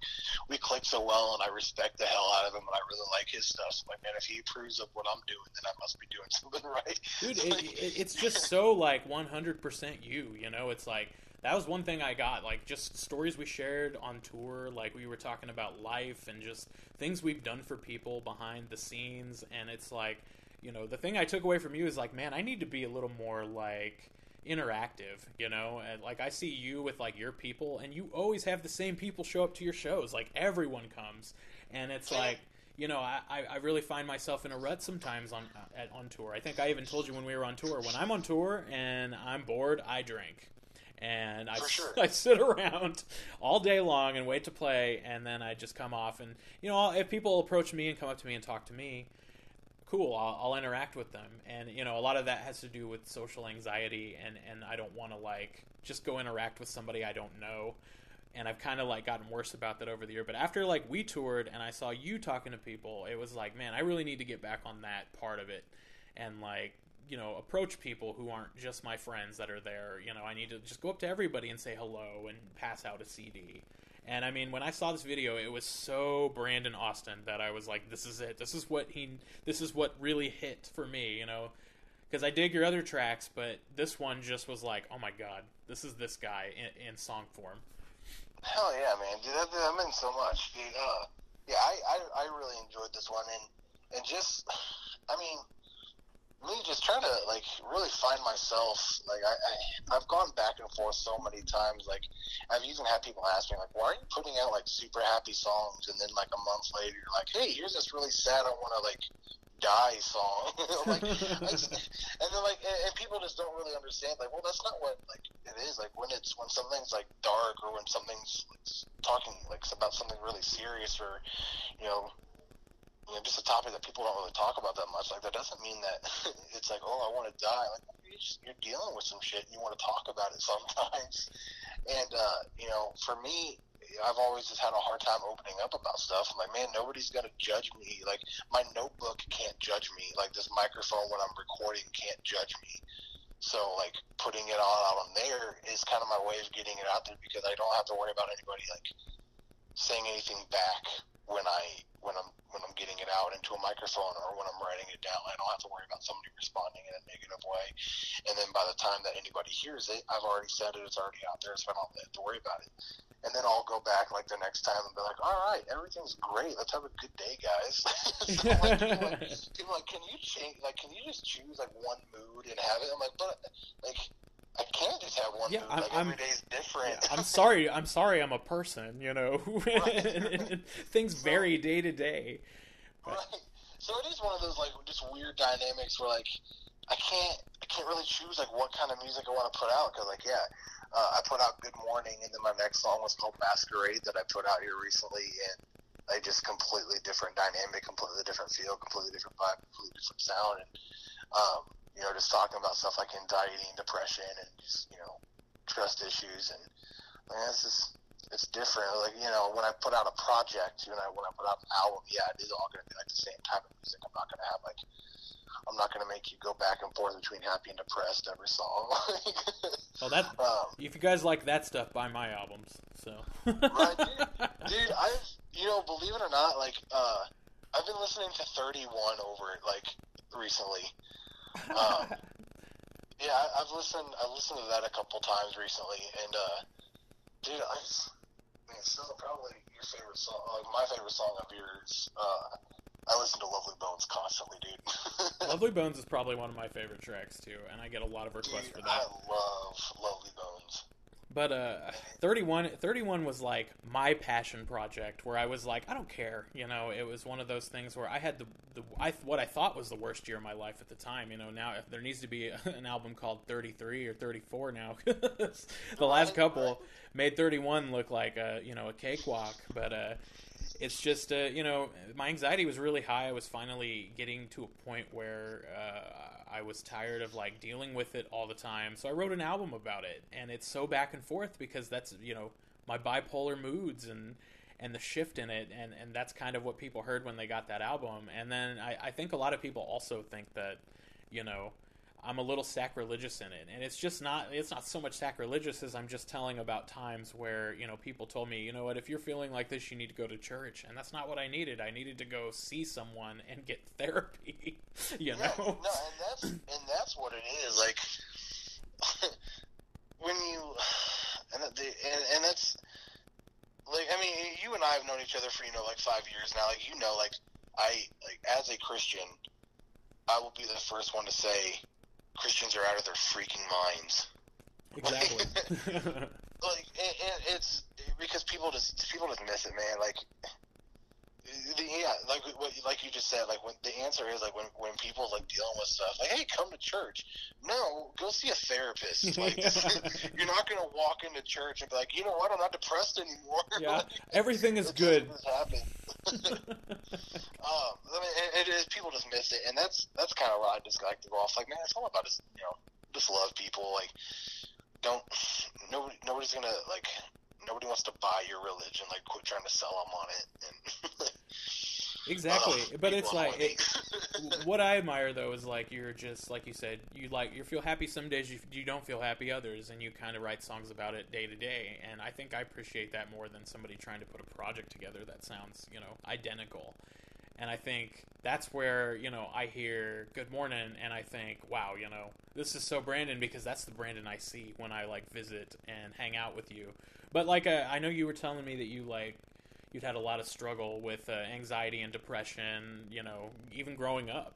we click so well and I respect the hell out of him and I really like his stuff. So, like, man, if he approves of what I'm doing, then I must be doing something right. Dude, like, it, it's just so, like, 100% you, you know? It's like, that was one thing I got. Like, just stories we shared on tour. Like, we were talking about life and just things we've done for people behind the scenes. And it's like, you know, the thing I took away from you is like, man, I need to be a little more, like, interactive, you know, and like I see you with like your people, and you always have the same people show up to your shows. Like everyone comes, and it's like you know I, I really find myself in a rut sometimes on uh, at, on tour. I think I even told you when we were on tour. When I'm on tour and I'm bored, I drink. And I, sure. I sit around all day long and wait to play, and then I just come off. And you know, if people approach me and come up to me and talk to me, cool I'll, I'll, interact with them. And you know a lot of that has to do with social anxiety and and i don't want to like just go interact with somebody i don't know. And i've kind of like gotten worse about that over the year. But after like we toured and i saw you talking to people it was like man i really need to get back on that part of it and like you know approach people who aren't just my friends that are there. You know i need to just go up to everybody and say hello and pass out a cd and I mean, when I saw this video, it was so Brandon Austin that I was like, "This is it. This is what he. This is what really hit for me." You know, because I dig your other tracks, but this one just was like, "Oh my god, this is this guy in, in song form." Hell yeah, man! Dude, that, that meant so much, dude. Uh, yeah, I, I I really enjoyed this one, and and just, I mean, me just trying to like really find myself. Like I, I I've gone back and forth so many times. Like I've even had people ask me like, "Why are you putting out like super happy songs?" And then like a month later, you're like, "Hey, here's this really sad. I want to like die song." like, and then like, and, and people just don't really understand. Like, well, that's not what like it is. Like when it's when something's like dark or when something's like, talking like about something really serious or you know you know, just a topic that people don't really talk about that much. Like that doesn't mean that it's like, oh, I want to die. Like you're, just, you're dealing with some shit and you want to talk about it sometimes. And uh, you know, for me, I've always just had a hard time opening up about stuff. I'm like, man, nobody's gonna judge me. Like my notebook can't judge me. Like this microphone when I'm recording can't judge me. So like putting it all out on there is kind of my way of getting it out there because I don't have to worry about anybody like saying anything back when I when I'm when I'm getting it out into a microphone or when I'm writing it down. I don't have to worry about somebody responding in a negative way. And then by the time that anybody hears it, I've already said it. It's already out there, so I don't have to worry about it. And then I'll go back like the next time and be like, "All right, everything's great. Let's have a good day, guys." so, like, people, like, people like, "Can you change? Like, can you just choose like one mood and have it?" I'm like, "But like." I can't just have one. Yeah, mood. Like, I'm, every day's different. Yeah, I'm sorry. I'm sorry. I'm a person. You know, things vary day to day. Right. So it is one of those like just weird dynamics where like I can't I can't really choose like what kind of music I want to put out because like yeah, uh, I put out Good Morning and then my next song was called Masquerade that I put out here recently and like just completely different dynamic, completely different feel, completely different vibe, completely different sound, and um, you know just talking about stuff like anxiety and depression and just you know trust issues and like, it's just it's different. Like you know when I put out a project, you know when I put out an album, yeah, it is all going to be like the same type of music. I'm not going to have like I'm not going to make you go back and forth between happy and depressed every song. Well, that um, if you guys like that stuff, buy my albums. So. right, dude, dude, I've you know, believe it or not, like uh, I've been listening to Thirty One over it like recently. Um, yeah, I, I've listened. I listened to that a couple times recently, and uh, dude, I just, man, it's still probably your favorite song. Like my favorite song of yours. Uh, I listen to Lovely Bones constantly, dude. Lovely Bones is probably one of my favorite tracks too, and I get a lot of requests Dude, for that. I love Lovely Bones. But uh, 31, 31 was like my passion project where I was like, I don't care, you know. It was one of those things where I had the, the I, what I thought was the worst year of my life at the time. You know, now if there needs to be an album called 33 or 34 now. 'cause the last couple made 31 look like a you know a cakewalk, but uh, it's just uh, you know my anxiety was really high. I was finally getting to a point where uh, I was tired of like dealing with it all the time. So I wrote an album about it, and it's so back and forth because that's you know my bipolar moods and and the shift in it, and and that's kind of what people heard when they got that album. And then I, I think a lot of people also think that you know. I'm a little sacrilegious in it, and it's just not. It's not so much sacrilegious as I'm just telling about times where you know people told me, you know what, if you're feeling like this, you need to go to church, and that's not what I needed. I needed to go see someone and get therapy. you Yeah, know, no, and that's and that's what it is. Like when you and the, and, and that's like I mean, you and I have known each other for you know like five years now. Like you know, like I like as a Christian, I will be the first one to say Christians are out of their freaking minds. exactly. Like and, and it's because people just people just miss it, man. Like. Yeah, like what, like you just said, like when the answer is like when when people like dealing with stuff, like hey, come to church. No, go see a therapist. Like you're not gonna walk into church and be like, you know what, I'm not depressed anymore. yeah, Like, everything is good. doesn't just happen. um, I mean, it, it is people just miss it, and that's that's kind of why I just like to go off. Like, man, it's all about just you know just love people. Like, don't nobody nobody's gonna like nobody wants to buy your religion. Like, quit trying to sell them on it. And Exactly, Ugh, but it's like it, what I admire though is like you're just like you said you like you feel happy some days you, you don't feel happy others and you kind of write songs about it day to day and I think I appreciate that more than somebody trying to put a project together that sounds you know identical and I think that's where you know I hear good morning and I think wow you know this is so Brandon because that's the Brandon I see when I like visit and hang out with you but like uh, I know you were telling me that you like you'd had a lot of struggle with uh, anxiety and depression, you know, even growing up.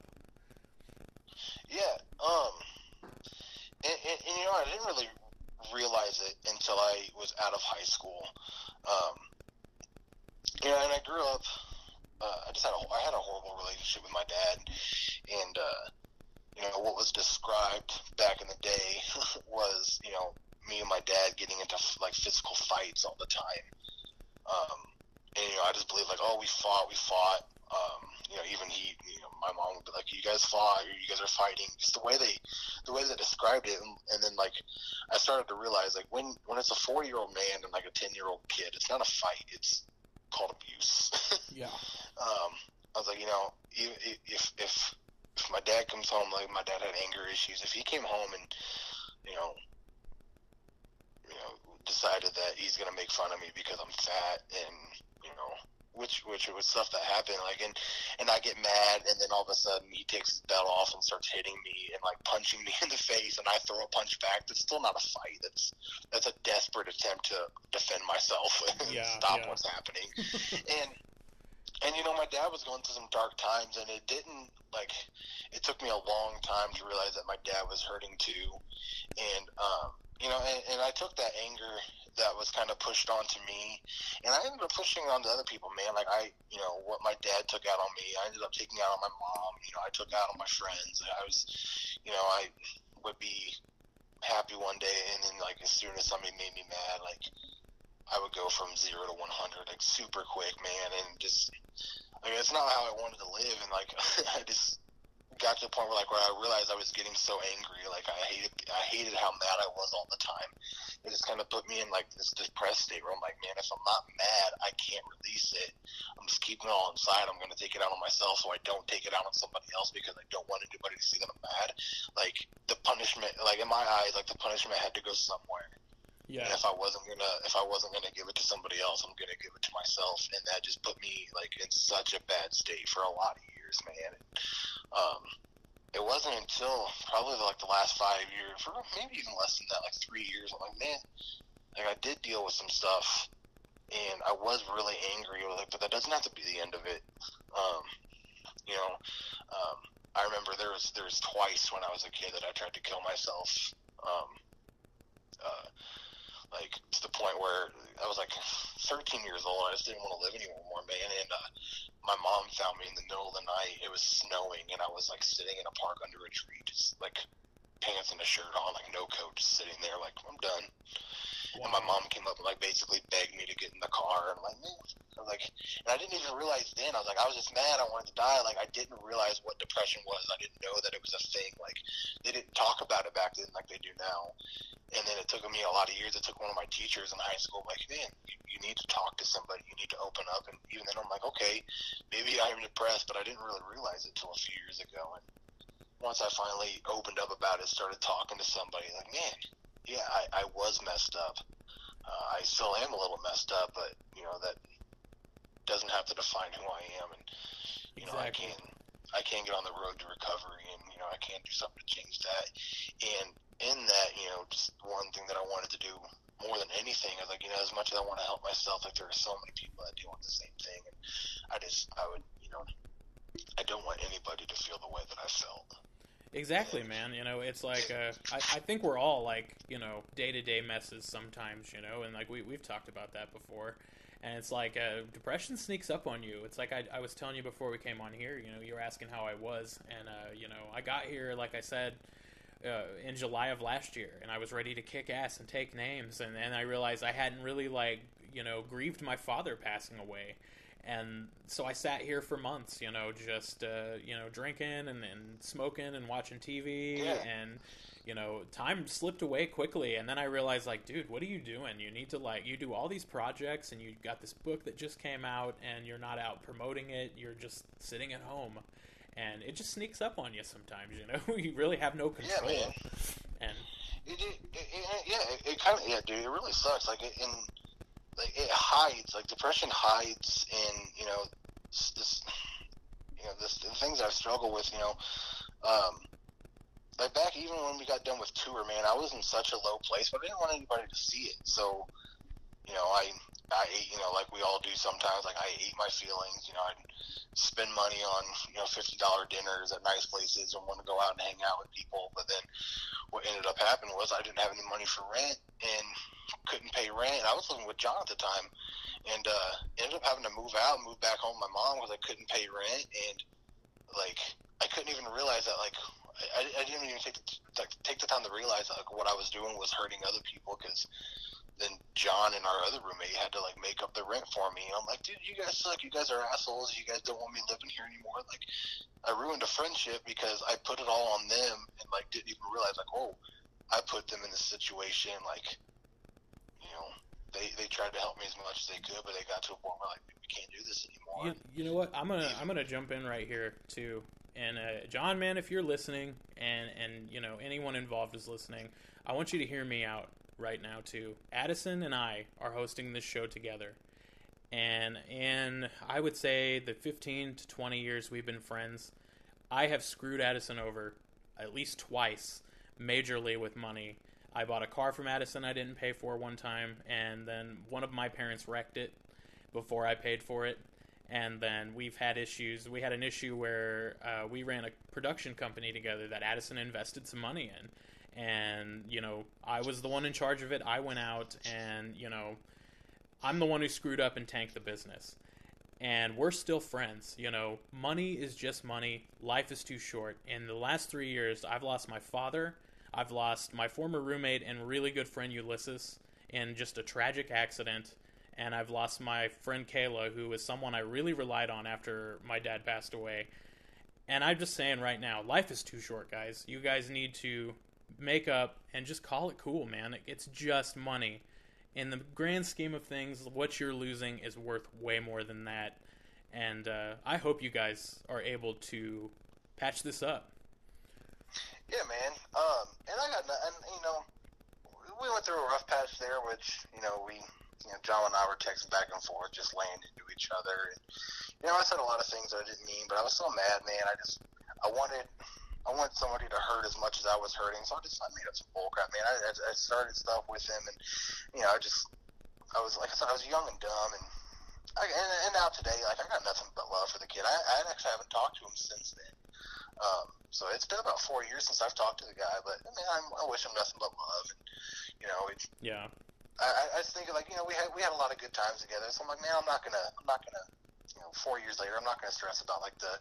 Yeah, um, and, and, and you know, I didn't really realize it until I was out of high school. Um, know, and I grew up. Uh, I just had a, I had a horrible relationship with my dad, and uh, you know what was described back in the day was you know me and my dad getting into like physical fights all the time. Um, and you know, I just believe like, oh, we fought, we fought. Um, you know, even he, you know, my mom would be like, you guys fought, or you guys are fighting. Just the way they, the way they described it, and, and then like, I started to realize like when when it's a four year old man and like a ten year old kid, it's not a fight. It's called abuse. Yeah. um, I was like, you know, if if if if my dad comes home, like my dad had anger issues. If he came home and you know, you know, decided that he's gonna make fun of me because I'm fat and you know, which which was stuff that happened. Like and and I get mad, and then all of a sudden he takes his belt off and starts hitting me and like punching me in the face, and I throw a punch back. That's still not a fight. That's that's a desperate attempt to defend myself and Yeah, stop yeah. what's happening. and and you know, my dad was going through some dark times, and it didn't like. It took me a long time to realize that my dad was hurting too, and um, you know, and, and I took that anger that was kind of pushed onto me, and I ended up pushing it onto other people. Man, like I, you know, what my dad took out on me, I ended up taking out on my mom. You know, I took out on my friends. I was, you know, I would be happy one day, and then like as soon as somebody made me mad, like I would go from zero to one hundred like super quick, man, and just. I mean, it's not how I wanted to live, and like I just got to the point where like where I realized I was getting so angry, like I hated I hated how mad I was all the time. It just kind of put me in like this depressed state where I'm like, man, if I'm not mad, I can't release it. I'm just keeping it all inside. I'm gonna take it out on myself, so I don't take it out on somebody else because I don't want anybody to see that I'm mad. Like the punishment, like in my eyes, like the punishment had to go somewhere. Yeah. And if I wasn't gonna, if I wasn't gonna give it to somebody else, I'm gonna give it to myself, and that just put me like in such a bad state for a lot of years, man. And, um, it wasn't until probably like the last five years, or maybe even less than that, like three years. I'm like, man, like I did deal with some stuff, and I was really angry with it, but that doesn't have to be the end of it. Um, you know, um, I remember there was there was twice when I was a kid that I tried to kill myself. Um, uh, like to the point where I was like 13 years old. I just didn't want to live anymore, man. And uh, my mom found me in the middle of the night. It was snowing, and I was like sitting in a park under a tree, just like pants and a shirt on, like no coat, just sitting there, like I'm done. And my mom came up and like basically begged me to get in the car. I'm like, man, I was like, and I didn't even realize then. I was like, I was just mad. I wanted to die. Like I didn't realize what depression was. I didn't know that it was a thing. Like they didn't talk about it back then like they do now. And then it took me a lot of years. It took one of my teachers in high school, like, man, you, need to talk to somebody. You need to open up. And even then, I'm like, okay, maybe I'm depressed, but I didn't really realize it until a few years ago. And once I finally opened up about it, started talking to somebody, like, man, yeah, I, I was messed up. Uh, I still am a little messed up, but you know that doesn't have to define who I am. And you know, I can I can get on the road to recovery, and you know, I can do something to change that. And in that, you know, just one thing that I wanted to do more than anything is like, you know, as much as I want to help myself, like there are so many people that deal with the same thing, and I just I would, you know, I don't want anybody to feel the way that I felt. Exactly, man. You know, it's like uh, I, I think we're all like you know day to day messes sometimes, you know, and like we we've talked about that before. And it's like uh, depression sneaks up on you. It's like I, I was telling you before we came on here. You know, you were asking how I was, and uh, you know, I got here like I said uh, in July of last year, and I was ready to kick ass and take names, and then I realized I hadn't really like you know grieved my father passing away, and so I sat here for months, you know, just uh, you know drinking and, and smoking and watching TV, Yeah. and you know time slipped away quickly, and then I realized like, dude, what are you doing? You need to like you do all these projects, and you got this book that just came out, and you're not out promoting it. You're just sitting at home. And it just sneaks up on you sometimes, you know. you really have no Yeah, control. man. And It, it, it, yeah, it, kind of yeah, dude. It really sucks. Like it, in like it hides. Like depression hides in you know this you know this the things I've struggled with. You know, um, like back even when we got done with tour, man, I was in such a low place, but I didn't want anybody to see it. So you know, I I ate you know like we all do sometimes. Like I ate my feelings. You know, I'd spend money on you know fifty dollar dinners at nice places and want to go out and hang out with people, but then what ended up happening was I didn't have any money for rent and rent. I was living with John at the time, and uh, ended up having to move out, move back home with my mom because I couldn't pay rent, and like I couldn't even realize that like I, I didn't even take the, like take the time to realize that like what I was doing was hurting other people because then John and our other roommate had to like make up the rent for me. And I'm like, dude, you guys suck. You guys are assholes. You guys don't want me living here anymore. Like, I ruined a friendship because I put it all on them and like didn't even realize like, oh, I put them in this situation. Like, they they tried to help me as much as they could, but they got to a point where like we can't do this anymore. You, you know what? I'm gonna I'm gonna jump in right here too. And uh, John, man, if you're listening, and and you know anyone involved is listening, I want you to hear me out right now too. Addison and I are hosting this show together, and in I would say the 15 to 20 years we've been friends, I have screwed Addison over at least twice, majorly with money. I bought a car from Addison I didn't pay for one time, and then one of my parents wrecked it before I paid for it. And then we've had issues. We had an issue where uh, we ran a production company together that Addison invested some money in. and you know I was the one in charge of it. I went out, and you know I'm the one who screwed up and tanked the business. And we're still friends. You know, money is just money. Life is too short. In the last three years, I've lost my father. I've lost my former roommate and really good friend Ulysses in just a tragic accident. And I've lost my friend Kayla, who was someone I really relied on after my dad passed away. And I'm just saying right now, life is too short, guys. You guys need to make up and just call it cool, man. It's just money in the grand scheme of things, what you're losing is worth way more than that. And uh, I hope you guys are able to patch this up. Yeah, man. Um, and I got, and you know, we went through a rough patch there, which you know we, you know, John and I were texting back and forth, just laying into each other. And, you know, I said a lot of things I didn't mean, but I was so mad, man. I just, I wanted, I wanted somebody to hurt as much as I was hurting, so I just I made up some bullcrap, man. I, I started stuff with him, and you know, I just I was like I said, I was young and dumb, and I, and, and now today, like I got nothing but love for the kid. I, I actually haven't talked to him since then. Um, so it's been about four years since I've talked to the guy, but I mean, I'm, I wish him nothing but love, and you know, it's, yeah. I, I just think like you know we had we had a lot of good times together, so I'm like, man, I'm not gonna I'm not gonna you know four years later, I'm not gonna stress about like the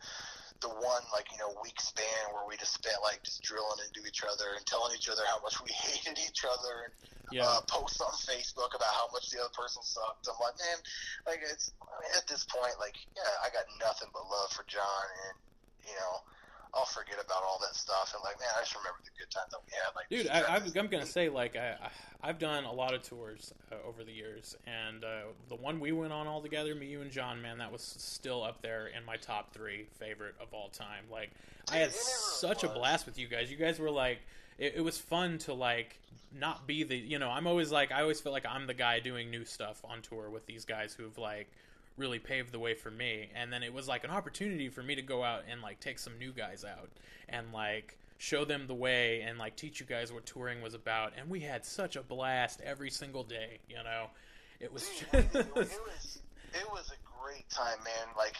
the one like you know week span where we just spent like just drilling into each other and telling each other how much we hated each other and yeah. uh, post on Facebook about how much the other person sucked. I'm like, man, like it's I mean, at this point, like yeah, I got nothing but love for John, and you know. I'll forget about all that stuff and like, man, I just remember the good times that we had. Like, dude, I, I'm gonna say like I, I've done a lot of tours uh, over the years, and uh, the one we went on all together, me, you, and John, man, that was still up there in my top three favorite of all time. Like, I had such a blast with you guys. You guys were like, it, it was fun to like not be the, you know, I'm always like, I always feel like I'm the guy doing new stuff on tour with these guys who've like really paved the way for me. And then it was like an opportunity for me to go out and like take some new guys out and like show them the way and like teach you guys what touring was about. And we had such a blast every single day you know? It was Dude, it, it, was it was a great time man. Like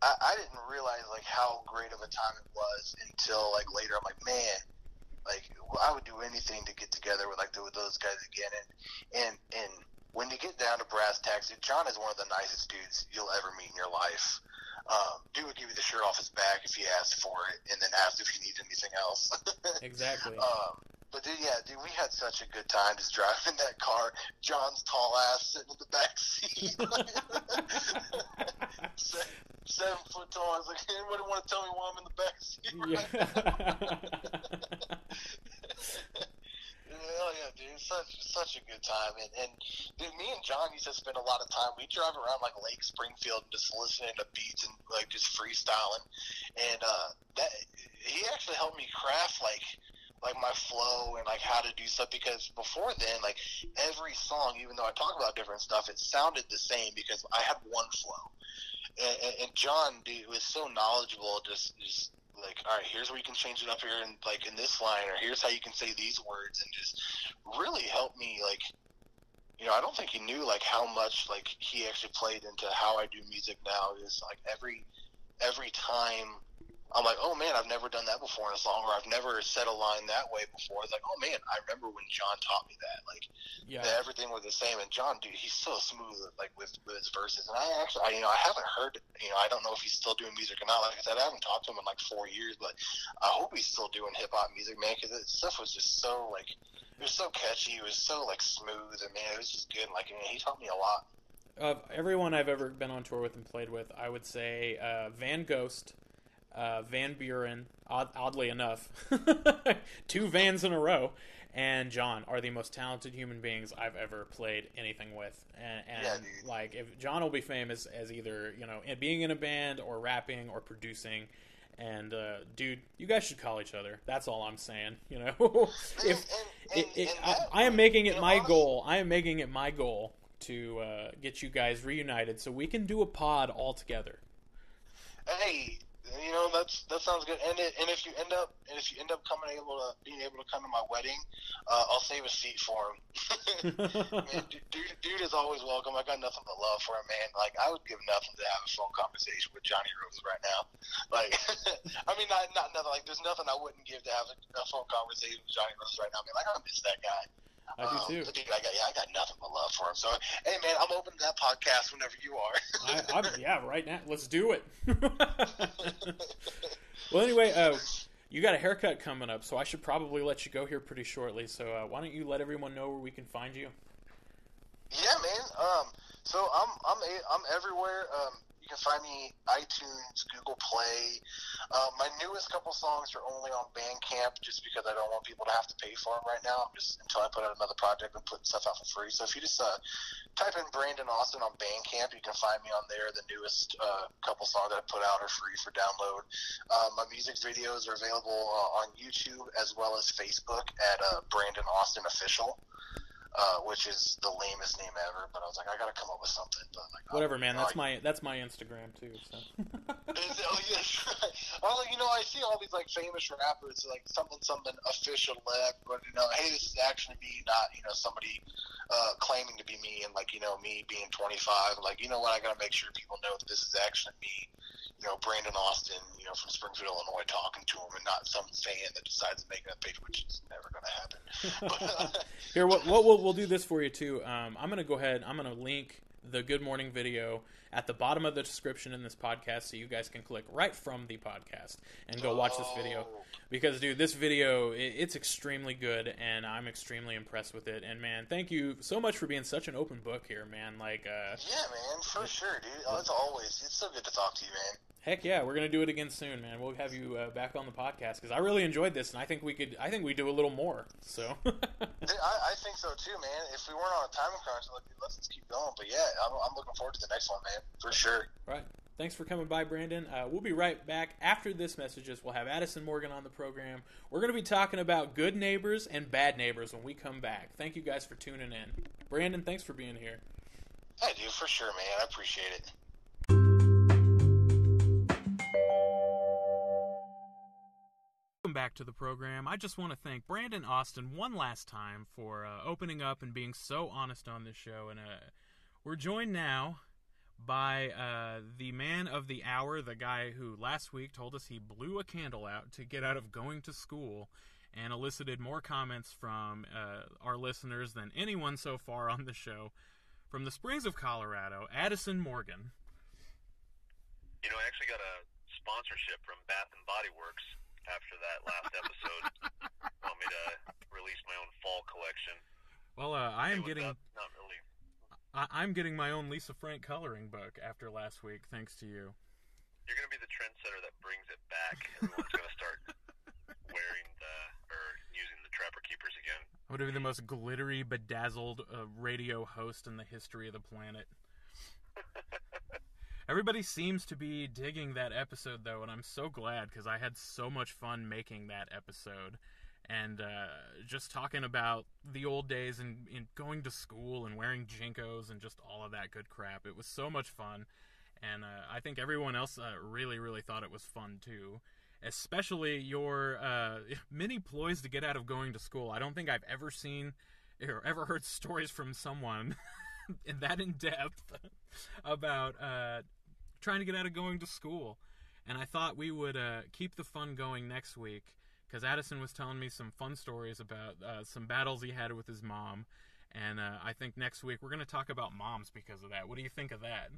I, I didn't realize like how great of a time it was until like later. I'm like man like i would do anything to get together with like with those guys again. And and and when you get down to brass tacks, John is one of the nicest dudes you'll ever meet in your life. Um, dude would give you the shirt off his back if you asked for it, and then asked if you need anything else. exactly. Um, but dude, yeah, dude, we had such a good time just driving that car. John's tall ass sitting in the back seat, seven, seven foot tall. I was like, anybody want to tell me why I'm in the back seat? Right yeah. Hell yeah, dude! Such such a good time, and and dude, me and John used to spend a lot of time. We drive around like Lake Springfield, and just listening to beats and like just freestyling, and uh, that he actually helped me craft like like my flow and like how to do stuff because before then like every song even though i talk about different stuff it sounded the same because i had one flow and, and john dude was so knowledgeable just just like, all right, here's where you can change it up here, and like in this line, or here's how you can say these words, and just really help me. Like, you know, I don't think he knew like how much like he actually played into how I do music now. Is like every every time I'm like, oh man, I've never done that before in a song, or I've never said a line that way before. It's like, oh man, I remember when John taught me that. Like, yeah. that everything was the same. And John, dude, he's so smooth, like with, with his verses. And I actually, I, you know, I haven't heard, you know, I don't know if he's still doing music or not. Like I said, I haven't talked to him in like four years, but I hope he's still doing hip hop music, man, because stuff was just so like, it was so catchy. It was so like smooth, and man, it was just good. Like, I mean, he taught me a lot. Of everyone I've ever been on tour with and played with, I would say uh, Van Ghost uh, Van Buren, odd, oddly enough, two Vans in a row, and John are the most talented human beings I've ever played anything with. And, and Yeah, like, if John will be famous as either you know being in a band or rapping or producing. And uh, dude, you guys should call each other. That's all I'm saying. You know, if and- it, and- it, and I, I am making it my goal. I am making it my goal to uh, get you guys reunited so we can do a pod all together. Hey, you know that's that sounds good. And it, and if you end up and if you end up coming able to being able to come to my wedding, uh, I'll save a seat for him. man, dude, dude is always welcome. I got nothing but love for him, man. Like I would give nothing to have a phone conversation with Johnny Rose right now. Like, I mean, not not nothing. Like, there's nothing I wouldn't give to have a, a phone conversation with Johnny Rose right now. I mean, like I miss that guy. I do Um, too. dude, I got yeah, I got nothing but love for him. So, hey, man, I'm open to that podcast whenever you are. I, yeah, right now. Let's do it. well, anyway, uh, you got a haircut coming up, so I should probably let you go here pretty shortly. So uh, why don't you let everyone know where we can find you? Yeah, man. Um, so I'm I'm a, I'm everywhere. Um, can find me iTunes, Google Play. Uh, my newest couple songs are only on Bandcamp, just because I don't want people to have to pay for them right now. Just until I put out another project and putting stuff out for free. So if you just uh, type in Brandon Austin on Bandcamp, you can find me on there. The newest uh, couple songs that I put out are free for download. Uh, my music videos are available uh, on YouTube as well as Facebook at uh, Brandon Austin Official uh, which is the lamest name ever. But I was like, I gotta come up with something. But like, Whatever, man. know, That's I- my that's my Instagram too. So. Is oh, yes. I was like, you know, I see all these like famous rappers, like something, something official left, but you know, hey, this is actually me, not you know somebody uh, claiming to be me, and like you know me being 25. Like, you know what? I gotta make sure people know that this is actually me. You know, Brandon Austin, you know, from Springfield, Illinois, talking to him, and not some fan that decides to make that page, which is never gonna happen. But, Here, what, what we'll, we'll do this for you too. Um, I'm gonna go ahead. I'm gonna link the Good Morning video at the bottom of the description in this podcast, so you guys can click right from the podcast and go watch this video. Because, dude, this video it's extremely good, and I'm extremely impressed with it. And man, thank you so much for being such an open book here, man. Like, uh, Yeah, man, for sure, dude. Oh, As always, it's so good to talk to you, man. heck yeah, we're gonna do it again soon, man. We'll have you uh, back on the podcast because I really enjoyed this, and I think we could. I think we do a little more. So. Dude, I, I think so too, man. If we weren't on a time crunch, like, let's just keep going. But yeah, I'm, I'm looking forward to the next one, man, for sure. Right. Thanks for coming by, Brandon. Uh, we'll be right back after this messages. We'll have Addison Morgan on the program. We're going to be talking about good neighbors and bad neighbors when we come back. Thank you guys for tuning in. Brandon, thanks for being here. I do, for sure, man. I appreciate it. Welcome back to the program. I just want to thank Brandon Austin one last time for uh, opening up and being so honest on this show. And uh, we're joined now by uh, the man of the hour, the guy who last week told us he blew a candle out to get out of going to school and elicited more comments from uh, our listeners than anyone so far on the show. From the Springs of Colorado, Addison Morgan. You know, I actually got a sponsorship from Bath and Body Works after that last episode. Want me to release my own fall collection? Well, uh, I am getting. I- I'm getting my own Lisa Frank coloring book after last week, thanks to you. You're gonna be the trendsetter that brings it back. And everyone's gonna start wearing the or using the Trapper Keepers again. I'm gonna be the most glittery, bedazzled uh, radio host in the history of the planet. Everybody seems to be digging that episode, though, and I'm so glad because I had so much fun making that episode and uh, just talking about the old days and, and going to school and wearing JNCOs and just all of that good crap. It was so much fun, and uh, I think everyone else uh, really, really thought it was fun too. Especially your uh, many ploys to get out of going to school. I don't think I've ever seen or ever heard stories from someone that in depth about uh, trying to get out of going to school. And I thought we would uh, keep the fun going next week because Addison was telling me some fun stories about uh, some battles he had with his mom. And uh, I think next week we're going to talk about moms because of that. What do you think of that?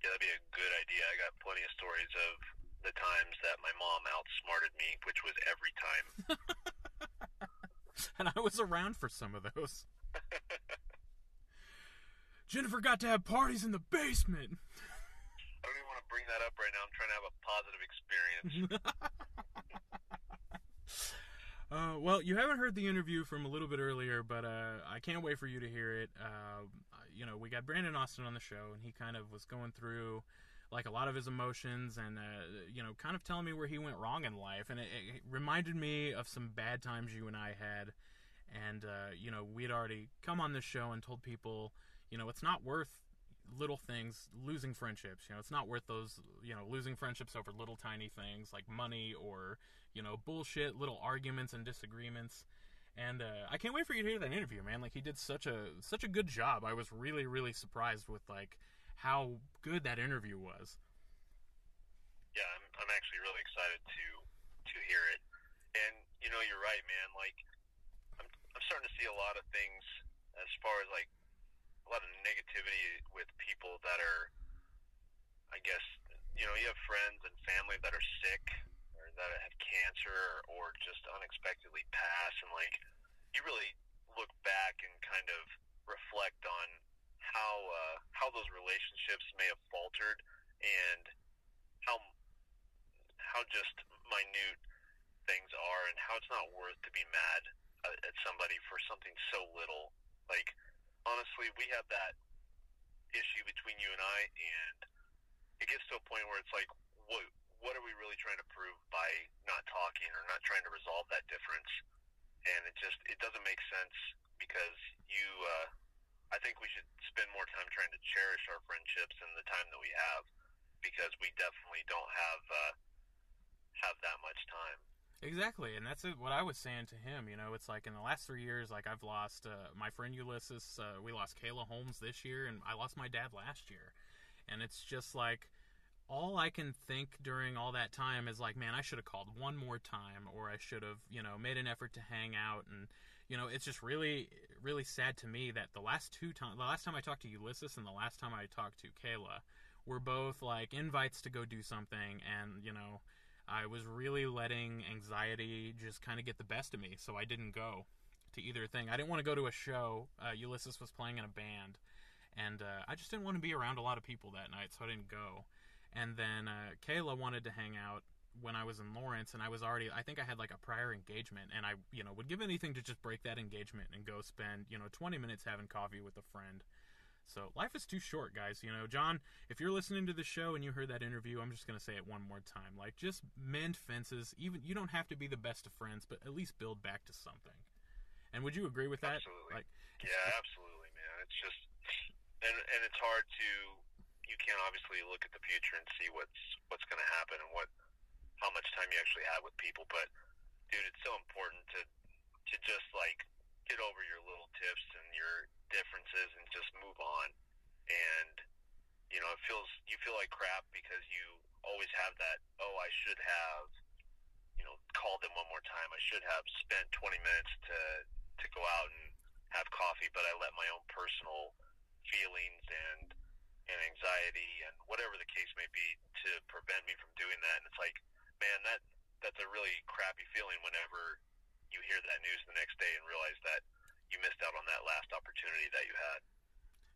Yeah, that'd be a good idea. I got plenty of stories of the times that my mom outsmarted me, which was every time. and I was around for some of those. Jennifer got to have parties in the basement. I don't even want to bring that up right now. I'm trying to have a positive experience. Uh, well, you haven't heard the interview from a little bit earlier, but uh, I can't wait for you to hear it. Uh, you know, we got Brandon Austin on the show, and he kind of was going through like a lot of his emotions and uh, you know, kind of telling me where he went wrong in life, and it, it reminded me of some bad times you and I had. And uh, you know, we'd already come on this show and told people, you know, it's not worth little things, losing friendships. You know, it's not worth those. You know, losing friendships over little tiny things like money or you know bullshit, little arguments and disagreements. And uh, I can't wait for you to hear that interview, man. Like he did such a such a good job. I was really really surprised with like how good that interview was. Yeah, I'm, I'm actually really excited to to hear it. And you know, you're right, man. Like I'm I'm starting to see a lot of things as far as like a lot of negativity with people that are, I guess, you know, you have friends and family that are sick that have cancer or just unexpectedly pass, and like you really look back and kind of reflect on how uh, how those relationships may have faltered and how how just minute things are and how it's not worth to be mad uh, at somebody for something so little. Like honestly, we have that issue between you and I, and it gets to a point where it's like, what what are we really trying to prove by not talking or not trying to resolve that difference? And it just it doesn't make sense because you. Uh, I think we should spend more time trying to cherish our friendships and the time that we have because we definitely don't have uh, have that much time. Exactly, and that's what I was saying to him. You know, it's like in the last three years, like I've lost uh, my friend Ulysses. Uh, we lost Kayla Holmes this year, and I lost my dad last year. And it's just like all I can think during all that time is like, man, I should have called one more time, or I should have, you know, made an effort to hang out. And you know, it's just really, really sad to me that the last two times, the last time I talked to Ulysses and the last time I talked to Kayla, were both like invites to go do something, and you know I was really letting anxiety just kind of get the best of me, so I didn't go to either thing. I didn't want to go to a show. Uh, Ulysses was playing in a band, and uh, I just didn't want to be around a lot of people that night, so I didn't go. And then uh, Kayla wanted to hang out when I was in Lawrence, and I was already, I think I had like a prior engagement, and I, you know, would give anything to just break that engagement and go spend, you know, 20 minutes having coffee with a friend. So life is too short, guys. You know, John, if you're listening to the show and you heard that interview, I'm just gonna say it one more time. Like, just mend fences. Even you don't have to be the best of friends, but at least build back to something. And would you agree with that? Absolutely. Like, Yeah, absolutely, man. It's just and and it's hard to you can't obviously look at the future and see what's what's going to happen and what how much time you actually have with people, but dude, it's so important to to just like get over your little tips and your differences and just move on. And you know, it feels you feel like crap because you always have that, oh, I should have you know, called them one more time. I should have spent 20 minutes to to go out and have coffee, but I let my own personal feelings and and anxiety and whatever the case may be to prevent me from doing that. And it's like, man, that that's a really crappy feeling whenever you hear that news the next day and realize that you missed out on that last opportunity that you had.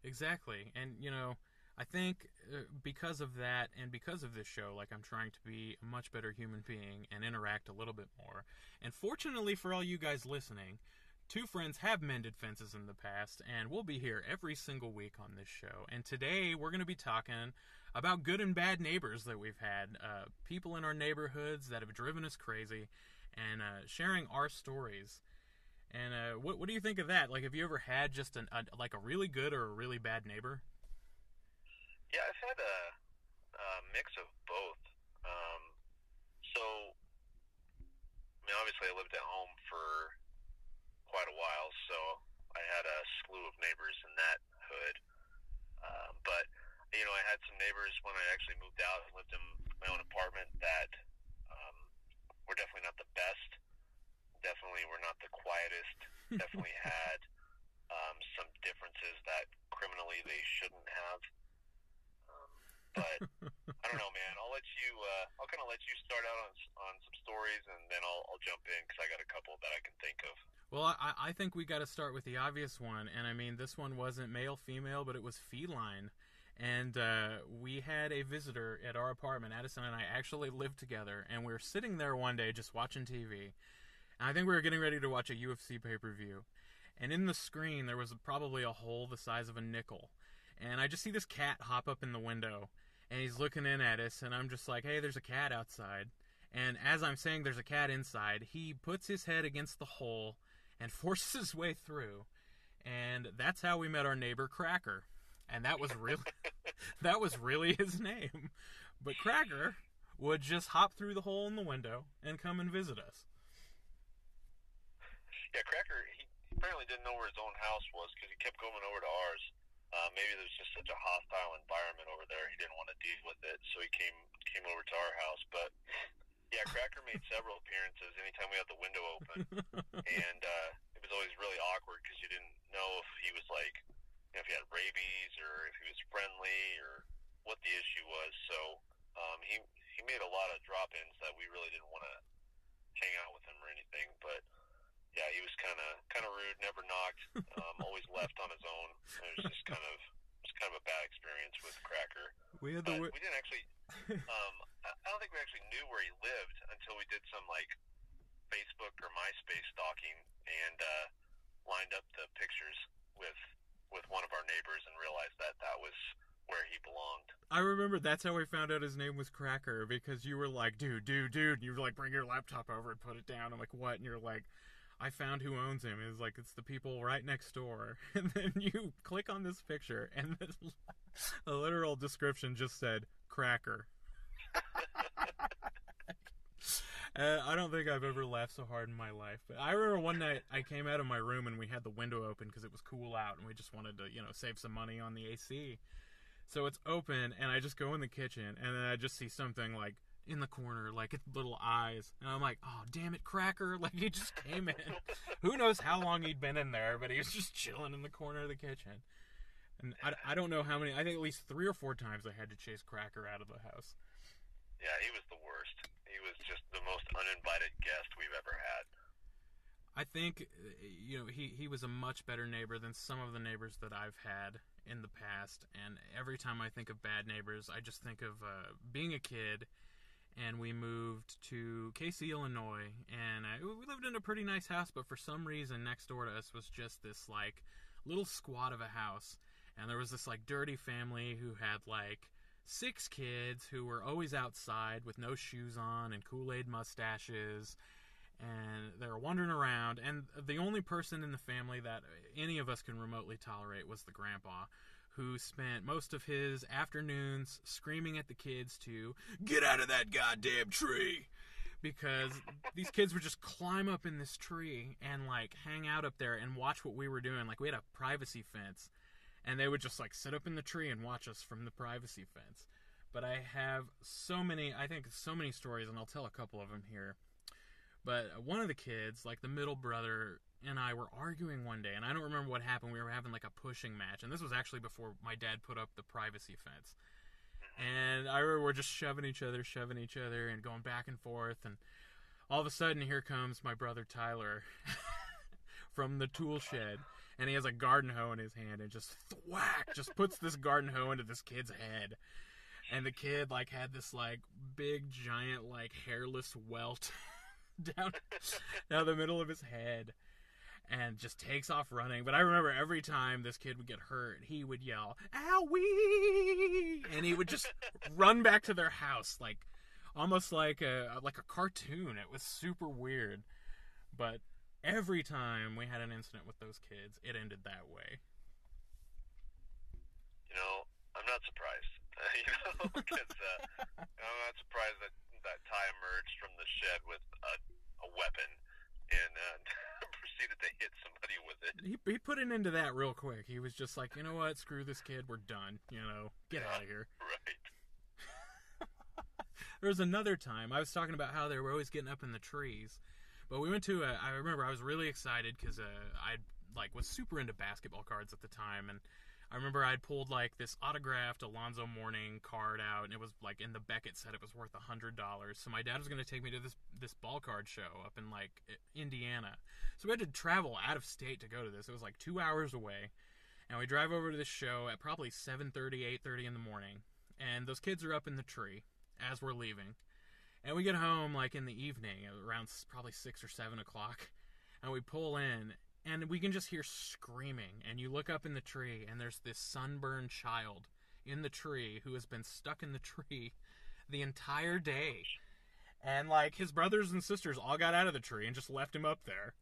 Exactly. And, you know, I think uh, because of that and because of this show, like I'm trying to be a much better human being and interact a little bit more. And fortunately for all you guys listening, two friends have mended fences in the past, and we'll be here every single week on this show. And today we're going to be talking about good and bad neighbors that we've had, uh, people in our neighborhoods that have driven us crazy, and uh, sharing our stories. And uh, what what do you think of that? Like, have you ever had just an a, like a really good or a really bad neighbor? Yeah, I've had a, a mix of both. Um, so, I mean, obviously, I lived at home for quite a while, so I had a slew of neighbors in that hood. Um, but you know, I had some neighbors when I actually moved out and lived in my own apartment that um, were definitely not the best. Definitely were not the quietest. definitely had um, some differences that criminally they shouldn't have. Um, but I don't know, man. I'll let you. Uh, I'll kind of let you start out on on some stories, and then I'll I'll jump in because I got a couple that I can think of. Well, I, I think we got to start with the obvious one, and I mean this one wasn't male female, but it was feline. And uh, we had a visitor at our apartment. Addison and I actually lived together, and we were sitting there one day just watching TV. And I think we were getting ready to watch a UFC pay per view. And in the screen, there was probably a hole the size of a nickel. And I just see this cat hop up in the window, and he's looking in at us, and I'm just like, hey, there's a cat outside. And as I'm saying there's a cat inside, he puts his head against the hole and forces his way through. And that's how we met our neighbor Cracker. and that was really that was really his name. But Cracker would just hop through the hole in the window and come and visit us. Yeah, Cracker, he apparently didn't know where his own house was because he kept going over to ours. Uh, maybe there was just such a hostile environment over there, he didn't want to deal with it, so he came came over to our house. But yeah, Cracker made several appearances anytime we had the window open, and uh, it was always really awkward because you didn't know if he was like, you know, if he had rabies or if he was friendly or what the issue was. So um, he he made a lot of drop-ins that we really didn't want to hang out with him or anything, but yeah, he was kind of kind of rude. Never knocked. Um, always left on his own. It was just kind of it was kind of a bad experience with Cracker. We had But the we didn't actually. Um, I don't think we actually knew where he lived until we did some like Facebook or MySpace stalking and uh, lined up the pictures with with one of our neighbors and realized that that was where he belonged. I remember that's how we found out his name was Cracker because you were like, dude, dude, dude. And you were like, bring your laptop over and put it down. I'm like, what? And you're like, I found who owns him. It's like, it's the people right next door. And then you click on this picture, and the literal description just said, Cracker. Uh, I don't think I've ever laughed so hard in my life. But I remember one night I came out of my room and we had the window open because it was cool out and we just wanted to, you know, save some money on the AC. So it's open, and I just go in the kitchen, and then I just see something like in the corner, like its little eyes, and I'm like, "Oh, damn it, Cracker!" Like he just came in. Who knows how long he'd been in there, but he was just chilling in the corner of the kitchen. And I, I don't know how many. I think at least three or four times I had to chase Cracker out of the house. Yeah, he was the worst. He was just the most uninvited guest we've ever had. I think you know he he was a much better neighbor than some of the neighbors that I've had in the past. And every time I think of bad neighbors, I just think of uh, being a kid. And we moved to Casey, Illinois, and uh, we lived in a pretty nice house. But for some reason, next door to us was just this like little squat of a house, and there was this like dirty family who had like six kids who were always outside with no shoes on and Kool Aid mustaches. And they were wandering around. And the only person in the family that any of us can remotely tolerate was the grandpa who spent most of his afternoons screaming at the kids to get out of that goddamn tree! Because these kids would just climb up in this tree and like hang out up there and watch what we were doing. Like we had a privacy fence and they would just like sit up in the tree and watch us from the privacy fence but i have so many i think so many stories and i'll tell a couple of them here but one of the kids, like the middle brother, and I were arguing one day, and I don't remember what happened. We were having like a pushing match, and this was actually before my dad put up the privacy fence. And I remember we're just shoving each other, shoving each other, and going back and forth. And all of a sudden, here comes my brother Tyler from the tool shed, and he has a garden hoe in his hand, and just thwack, just puts this garden hoe into this kid's head. And the kid like had this like big giant like hairless welt down down the middle of his head and just takes off running. But I remember every time this kid would get hurt, he would yell, "Owie!" and he would just run back to their house like almost like a like a cartoon. It was super weird. But every time we had an incident with those kids, it ended that way. You know, I'm not surprised. you know, because uh, I'm not surprised that that Ty emerged from the shed with a, a weapon and uh, proceeded to hit somebody with it. He, he put an end to that real quick. He was just like, you know what, screw this kid, we're done. You know, get out of here. Right. There was another time I was talking about how they were always getting up in the trees, but we went to. A, I remember I was really excited because uh, I like was super into basketball cards at the time, and I remember I'd pulled like this autographed Alonzo Mourning card out, and it was like in the Beckett set it was worth a hundred dollars. So my dad was going to take me to this this ball card show up in like Indiana. So we had to travel out of state to go to this. It was like two hours away, and we drive over to this show at probably 7:30, 8:30 in the morning, and those kids are up in the tree as we're leaving, and we get home like in the evening around probably six or seven o'clock, and we pull in and we can just hear screaming and you look up in the tree and there's this sunburned child in the tree who has been stuck in the tree the entire day and like his brothers and sisters all got out of the tree and just left him up there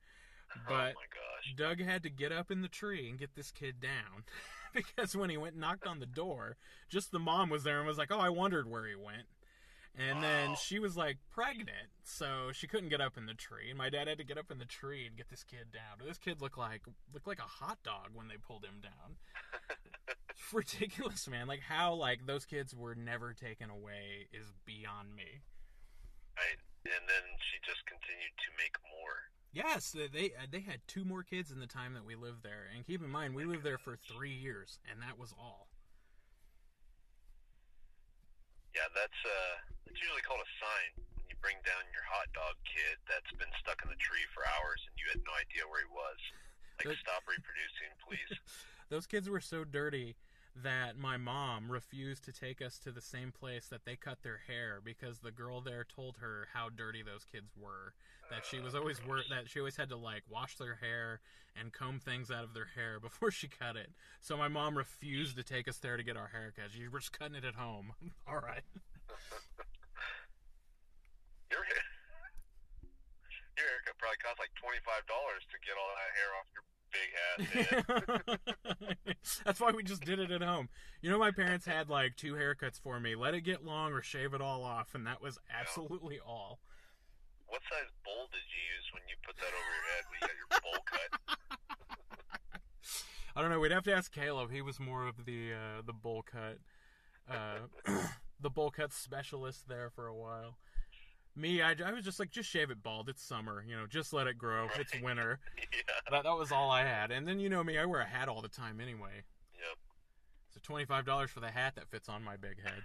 oh But oh my gosh. Doug had to get up in the tree and get this kid down because when he went and knocked on the door, just the mom was there and was like, "Oh, I wondered where he went." And then she was like pregnant, so she couldn't get up in the tree. And my dad had to get up in the tree and get this kid down. This kid looked like looked like a hot dog when they pulled him down. It's ridiculous, man. Like how like those kids were never taken away is beyond me. Right. And then she just continued to make more. Yes, they they uh, they had two more kids in the time that we lived there, and keep in mind we lived there for three years, and that was all. Yeah, that's uh that's usually called a sign when you bring down your hot dog kid that's been stuck in the tree for hours and you had no idea where he was. Like stop reproducing, please. Those kids were so dirty that my mom refused to take us to the same place that they cut their hair because the girl there told her how dirty those kids were. That she was always wor- that she always had to like wash their hair and comb things out of their hair before she cut it. So my mom refused to take us there to get our haircuts. She we're just cutting it at home. All right. Your hair your haircut probably cost like twenty five dollars to get all that hair off your big ass. That's why we just did it at home. You know, my parents had like two haircuts for me. Let it get long or shave it all off, and that was absolutely all. what size bowl did you use when you put that over your head when you got your bowl cut? I don't know. We'd have to ask Caleb. He was more of the uh, the bowl cut, uh, the bowl cut specialist there for a while. Me, I, I was just like, just shave it bald. It's summer, you know. Just let it grow. It's winter. yeah. That that was all I had. And then you know me, I wear a hat all the time anyway. Yep. So twenty five dollars for the hat that fits on my big head.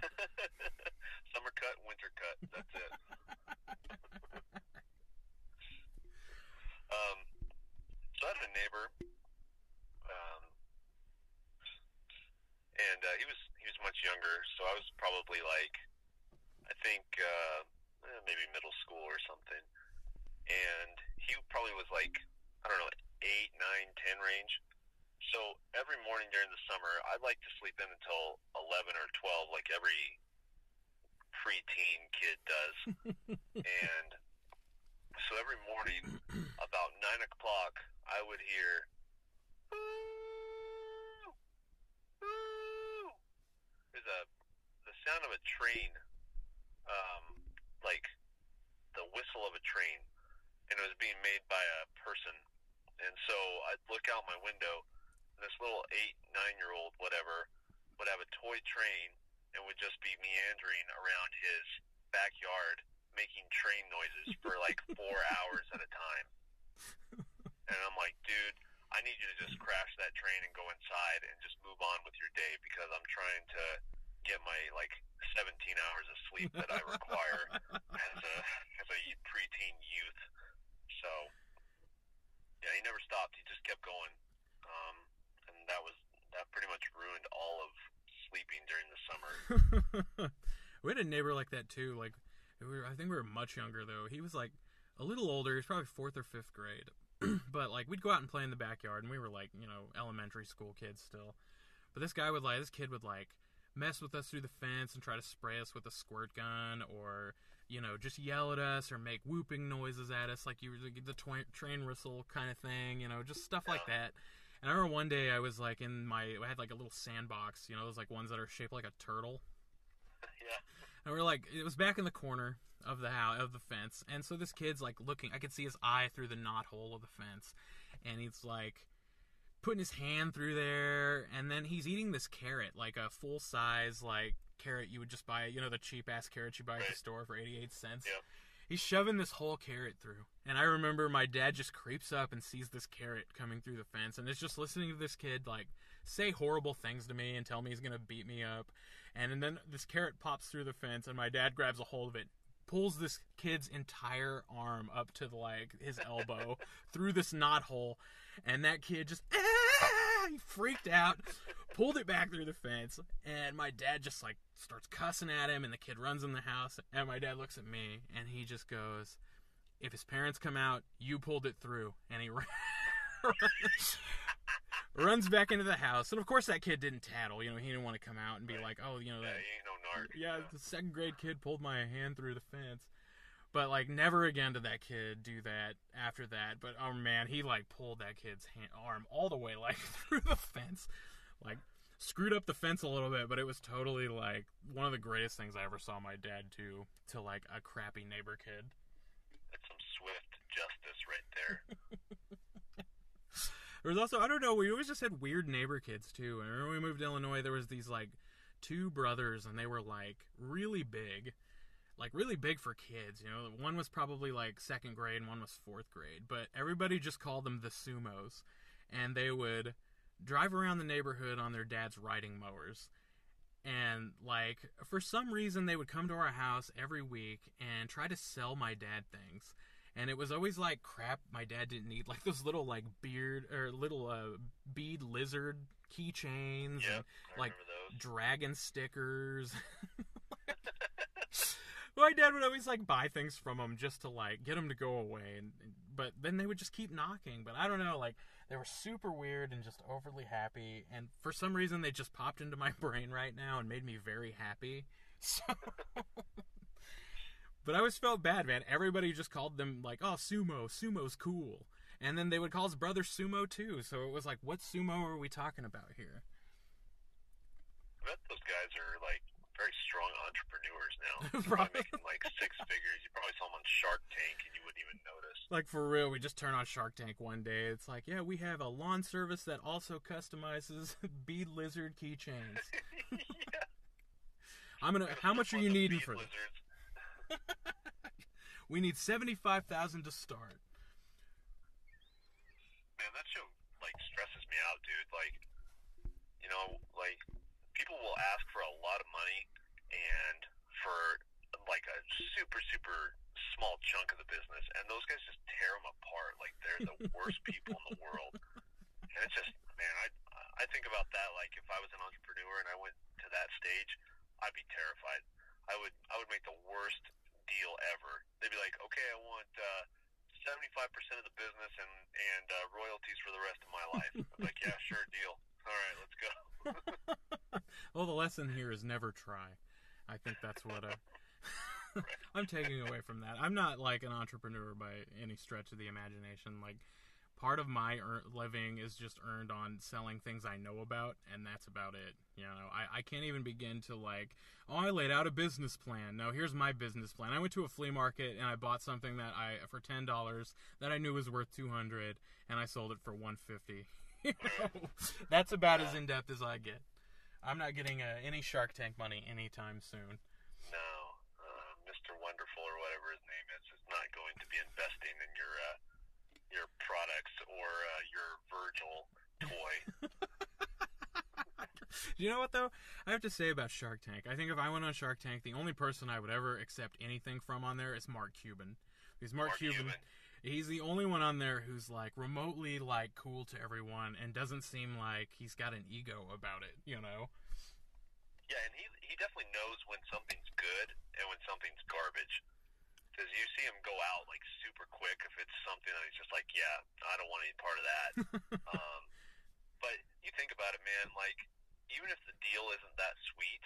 Summer cut, winter cut. That's it. um, so I had a neighbor, um, and uh, he was he was much younger, so I was probably like, I think uh, maybe middle school or something, and he probably was like, I don't know, eight, nine, ten range. So every morning during the summer, I'd like to sleep in until eleven or twelve, like every preteen kid does. and so every morning, about nine o'clock, I would hear. "Ooh, ooh." There's a the sound of a train, um, like the whistle of a train, and it was being made by a person. And so I'd look out my window, and this little eight, nine year old, whatever, would have a toy train and would just be meandering around his backyard making train noises for like four hours at a time. And I'm like, dude, I need you to just crash that train and go inside and just move on with your day because I'm trying to get my like 17 hours of sleep that I require as a as a preteen youth. So yeah, he never stopped. He just kept going, um, and that was that pretty much ruined all of sleeping during the summer. we had a neighbor like that too. Like we were, I think we were much younger though. He was like a little older. He was probably fourth or fifth grade. but like we'd go out and play in the backyard, and we were like you know elementary school kids still. But this guy would like this kid would like mess with us through the fence and try to spray us with a squirt gun or you know just yell at us or make whooping noises at us like you the train whistle kind of thing you know just stuff like that and i remember one day i was like in my i had like a little sandbox you know those like ones that are shaped like a turtle and we're like, it was back in the corner of the house of the fence, and so this kid's like looking. I could see his eye through the knot hole of the fence, and he's like putting his hand through there, and then he's eating this carrot, like a full size like carrot you would just buy. You know, the cheap ass carrot you buy at the store for eighty eight cents. He's shoving this whole carrot through. And I remember my dad just creeps up and sees this carrot coming through the fence and is just listening to this kid like say horrible things to me and tell me he's going to beat me up. And then this carrot pops through the fence and my dad grabs a hold of it, pulls this kid's entire arm up to the, like his elbow through this knot hole and that kid just ah, he freaked out, pulled it back through the fence and my dad just like starts cussing at him and the kid runs in the house and my dad looks at me and he just goes if his parents come out you pulled it through and he runs back into the house and of course that kid didn't tattle you know he didn't want to come out and be like oh you know yeah, that he ain't no narc. yeah the second grade kid pulled my hand through the fence But like never again did that kid do that after that. But oh man, he like pulled that kid's hand, arm all the way like through the fence, like screwed up the fence a little bit. But it was totally like one of the greatest things I ever saw my dad do to like a crappy neighbor kid. That's some swift justice right there. There was also I don't know we always just had weird neighbor kids too. Remember when we moved to Illinois there was these like two brothers and they were like really big, like really big for kids. You know, one was probably like second grade and one was fourth grade, but everybody just called them the Sumos, and they would drive around the neighborhood on their dad's riding mowers. And like for some reason they would come to our house every week and try to sell my dad things and it was always like crap my dad didn't need like those little like beard or little uh, bead lizard keychains Yep, and like those. dragon stickers my dad would always like buy things from them just to like get them to go away and- but then they would just keep knocking but i don't know like they were super weird and just overly happy and for some reason they just popped into my brain right now and made me very happy so but I always felt bad, man. Everybody just called them like, "Oh, sumo, sumo's cool," and then they would call his brother sumo too. So it was like, what sumo are we talking about here? I bet those guys are like very strong entrepreneurs now. Probably. making like six figures. You probably saw them on Shark Tank and you wouldn't even notice. Like for real, we just turn on Shark Tank one day. It's like, yeah, we have a lawn service that also customizes bead lizard keychains. yeah. I'm gonna. How much are you needing for this? We need seventy-five thousand to start. Man, that show like stresses me out, dude. Like, you know, like people will ask for a lot of money and for like a super super small chunk of the business, and those guys just tear them apart. Like they're the worst people in the world. And it's just, man, I I think about that. Like if I was an entrepreneur and I went to that stage, I'd be terrified. I would I would make the worst deal ever. They'd be like, okay, I want. uh Seventy-five percent of the business and and uh, royalties for the rest of my life. I'm like, yeah, sure, deal. All right, let's go. Well, the lesson here is never try. I think that's what I. I'm taking away from that. I'm not like an entrepreneur by any stretch of the imagination. Like, part of my ear- living is just earned on selling things I know about, and that's about it. You know, I, I can't even begin to like, oh, I laid out a business plan. No, here's my business plan. I went to a flea market and I bought something that I for ten dollars that I knew was worth two hundred, and I sold it for one fifty. You know, that's about as in depth as I get. I'm not getting uh, any Shark Tank money anytime soon. No, uh, Mr. Wonderful or whatever his name is is not going to be investing in your uh, products or uh, your Virgil toy. You know what though? I have to say about Shark Tank. I think if I went on Shark Tank, the only person I would ever accept anything from on there is Mark Cuban. Because Mark, Mark Cuban, Cuban. he's the only one on there who's like remotely like cool to everyone and doesn't seem like he's got an ego about it. You know? Yeah, and he he definitely knows when something's good and when something's garbage. Because you see him go out like super quick if it's something that he's just like, yeah, I don't want any part of that. um, but you think about it, man. Like even if the deal isn't that sweet,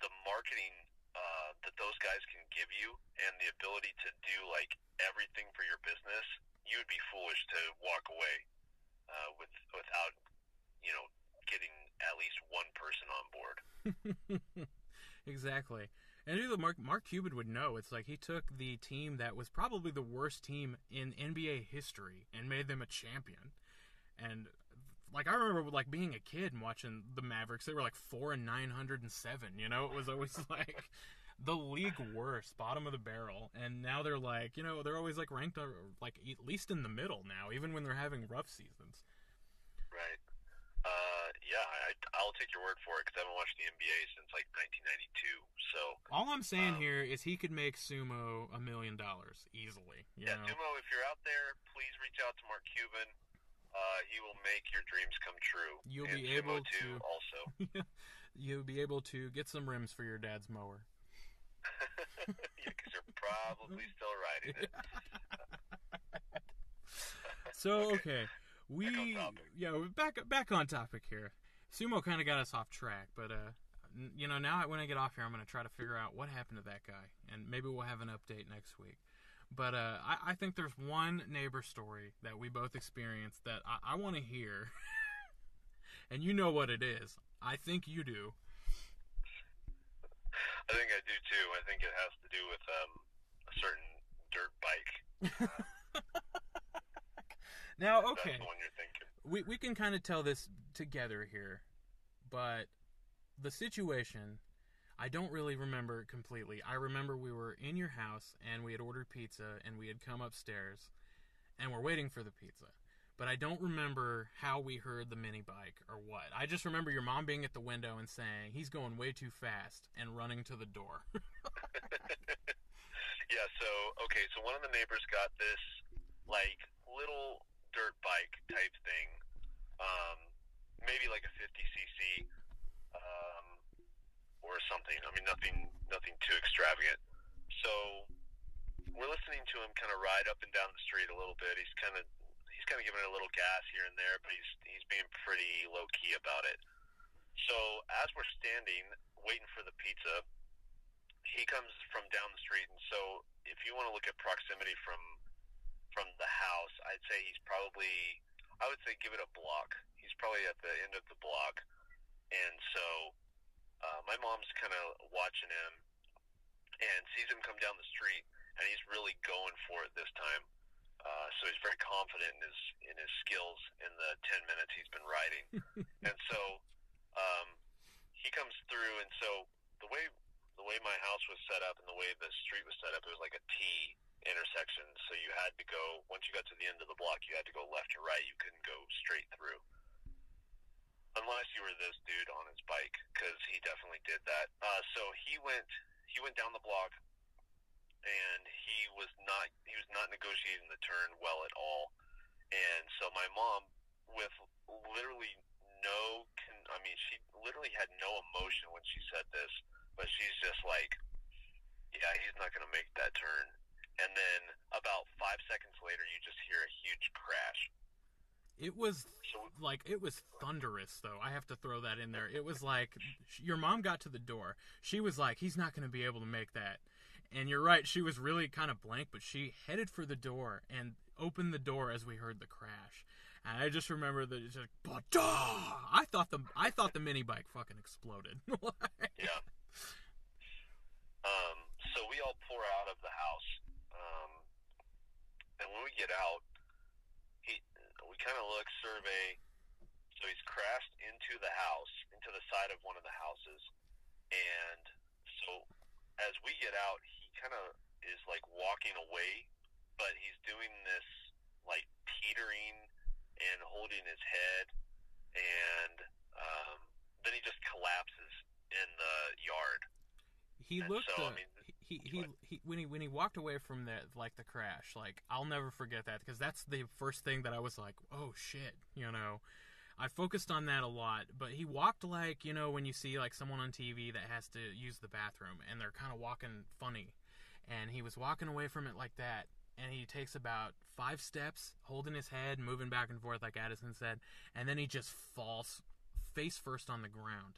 the marketing uh, that those guys can give you and the ability to do like everything for your business, you would be foolish to walk away uh, with without you know getting at least one person on board. exactly. And dude, Mark Mark Cuban would know. It's like he took the team that was probably the worst team in NBA history and made them a champion. And like I remember like being a kid and watching the Mavericks. They were like four and nine hundred and seven. You know, it was always like the league worst, bottom of the barrel. And now they're like, you know, they're always like ranked uh, like at least in the middle now, even when they're having rough seasons. Right. Yeah, I, I'll take your word for it because I haven't watched the NBA since like 1992. So All I'm saying Um, here is he could make sumo a million dollars easily. You yeah, know? Dumo, if you're out there, please reach out to Mark Cuban. Uh, he will make your dreams come true. You'll And be Sumo able too, to- also. You'll be able to get some rims for your dad's mower. yeah, because you're probably still riding it. So okay, we Back on topic. yeah we're back back on topic here. Sumo kind of got us off track, but uh, you know, now when I get off here, I'm going to try to figure out what happened to that guy, and maybe we'll have an update next week. But uh, I, I think there's one neighbor story that we both experienced that I, I want to hear, and you know what it is. I think you do. I think I do too. I think it has to do with um, a certain dirt bike. Now, okay, the one you're thinking. we we can kind of tell this together here, but the situation I don't really remember it completely. I remember we were in your house and we had ordered pizza and we had come upstairs and we're waiting for the pizza. But I don't remember how we heard the mini bike or what. I just remember your mom being at the window and saying, "He's going way too fast" and running to the door. Yeah, so okay, so one of the neighbors got this like little dirt bike type thing, um, maybe like a 50 cc, um, or something. I mean, nothing, nothing too extravagant. So we're listening to him kind of ride up and down the street a little bit. He's kind of, he's kind of giving it a little gas here and there, but he's he's being pretty low key about it. So as we're standing waiting for the pizza, he comes from down the street, and so if you want to look at proximity from from the house, I'd say he's probably I would say give it a block. He's probably at the end of the block, and so uh, my mom's kind of watching him and sees him come down the street, and he's really going for it this time. Uh, so he's very confident in his in his skills in the ten minutes he's been riding, and so um, he comes through, and so the way the way my house was set up and the way the street was set up, it was like a T intersection. So you had to go once you got to the end of the block, you had to go left or right. You couldn't go straight through, unless you were this dude on his bike, because he definitely did that. Uh, so he went he went down the block, and he was not he was not negotiating the turn well at all. And so my mom, with literally no, I mean, she literally had no emotion when she said this but she's just like, yeah, he's not going to make that turn. And then about five seconds later, you just hear a huge crash. It was So like it was thunderous though. I have to throw that in there. It was like your mom got to the door. She was like, "He's not going to be able to make that." And you're right. She was really kind of blank, but she headed for the door and opened the door as we heard the crash. And I just remember that it's like, "Bah!" I thought the I thought the mini bike fucking exploded. yeah. Um, so we all pour out of the house, um, and when we get out, he we kind of look, survey. So he's crashed into the house, into the side of one of the houses, and so as we get out, he kind of is like walking away, but he's doing this like teetering and holding his head, and um, then he just collapses in the yard. he And looked so, I uh, mean, he, he, he he when he when he walked away from that like the crash like I'll never forget that because that's the first thing that I was like oh shit you know? I focused on that a lot but he walked like you know when you see like someone on TV that has to use the bathroom and they're kind of walking funny and he was walking away from it like that and he takes about five steps holding his head moving back and forth like Addison said and then he just falls face first on the ground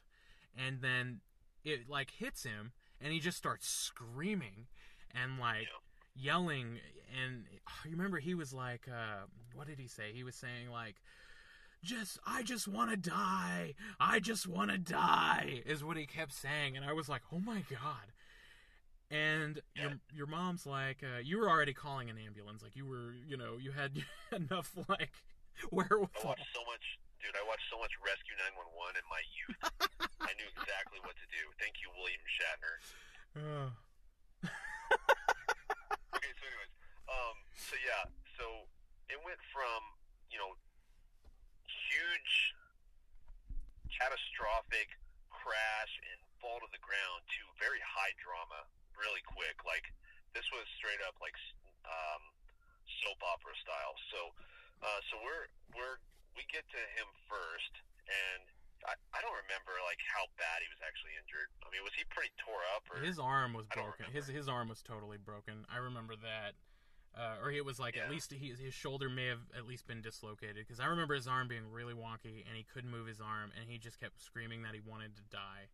and then it like hits him and he just starts screaming and like yelling and you remember he was like uh what did he say he was saying like just I just want to die. I just want to die is what he kept saying and I was like, "Oh my god." And your your mom's like, uh, you were already calling an ambulance. Like you were, you know, you had enough like I wherewithal. watched so much, dude. I watched so much Rescue 911 in my youth. I knew exactly what to do. Thank you, William Shatner. Uh, Okay, so anyways, um, so yeah, so it went from you know huge, catastrophic crash and fall to the ground to very high drama really quick. Like this was straight up like um, soap opera style. So, uh, so we're we're we get to him first, and I, I don't remember like how bad he was actually injured. I mean, was he pretty tore up? Or his arm was broken. His his arm was totally broken. I remember that. Uh, or it was like at least he, his shoulder may have at least been dislocated because I remember his arm being really wonky and he couldn't move his arm and he just kept screaming that he wanted to die.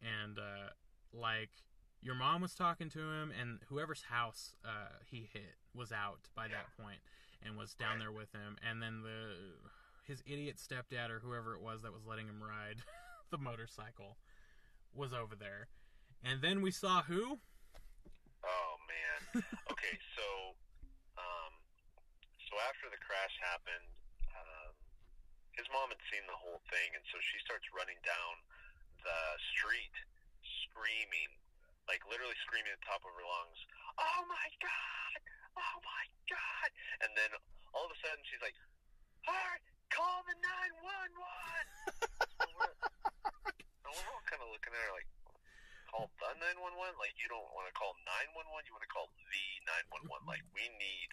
and uh, like your mom was talking to him, and whoever's house uh, he hit was out by that point and was down there with him, and then the his idiot stepdad or whoever it was that was letting him ride the motorcycle was over there, and then we saw who. Oh man. Okay, so um, so after the crash happened, um, his mom had seen the whole thing, and so she starts running down the street, screaming, like literally screaming at the top of her lungs. Oh my god! Oh my god! And then all of a sudden she's like, "All right, call the nine one one." And we're all kind of looking at her like, call the 911? Like, you don't want to call 911, you want to call the 911. Like, we need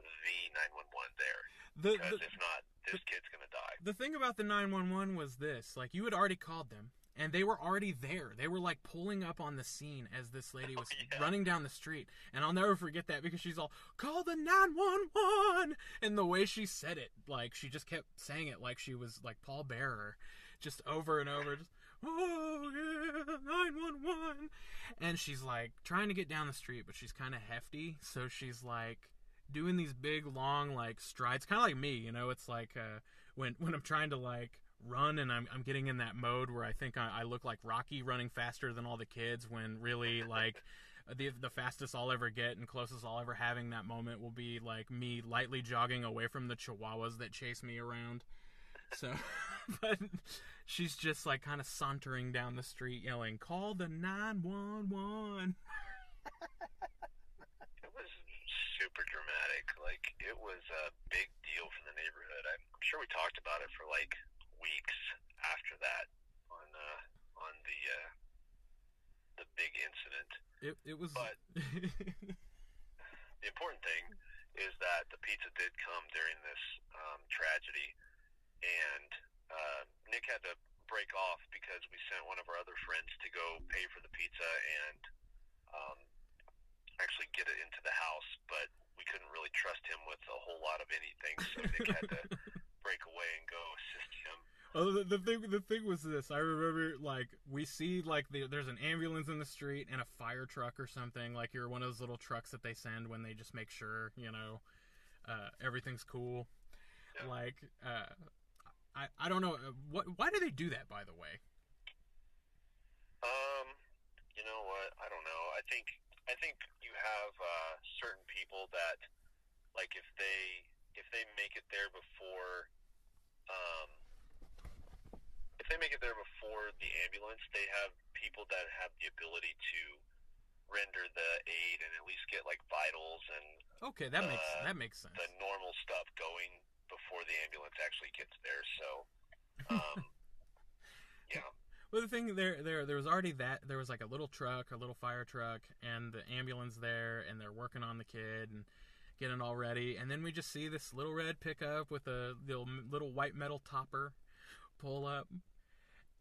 the 911 there. The, Because the if not, this kid's going to die. the thing about the 911 was this like you had already called them and they were already there. They were like pulling up on the scene as this lady was yeah. running down the street. And i'll never forget that because she's all call the 911 and the way she said it like she just kept saying it like she was like paul bearer just over and over just oh yeah 911 and she's like trying to get down the street but she's kind of hefty. So she's like doing these big long like strides kind of like me you know? It's like uh when when i'm trying to like run and i'm, I'm getting in that mode where i think I, I look like rocky running faster than all the kids when really like the the fastest i'll ever get and closest i'll ever having that moment will be like me lightly jogging away from the chihuahuas that chase me around so but she's just like kind of sauntering down the street yelling call the 911 It was super dramatic. Like, it was a big deal for the neighborhood. I'm I'm sure we talked about it for like weeks after that on uh, on the uh, the big incident. it, it was But- the important thing is that the pizza did come during this um, tragedy, and uh, Nick had to break off because we sent one of our other friends to go pay for the pizza and um, actually get it into the house, but we couldn't really trust him with a whole lot of anything, so Nick had to break away and go assist him. Oh, the, the thing the thing was this. I remember like we see like the, there's an ambulance in the street and a fire truck or something. Like you're one of those little trucks that they send when they just make sure you know uh, everything's cool. Yeah. Like uh, I I don't know uh, what why do they do that by the way. Um, you know what? I don't know. I think I think you have uh, certain people that, like, if they if they make it there before, um, if they make it there before the ambulance, they have people that have the ability to render the aid and at least get like vitals and Okay, that makes Uh, that makes sense. the normal stuff going before the ambulance actually gets there. So, um, yeah. Well, the thing there, there, there was already that there was like a little truck, a little fire truck, and the ambulance there, and they're working on the kid and getting all ready, and then we just see this little red pickup with a little little white metal topper pull up,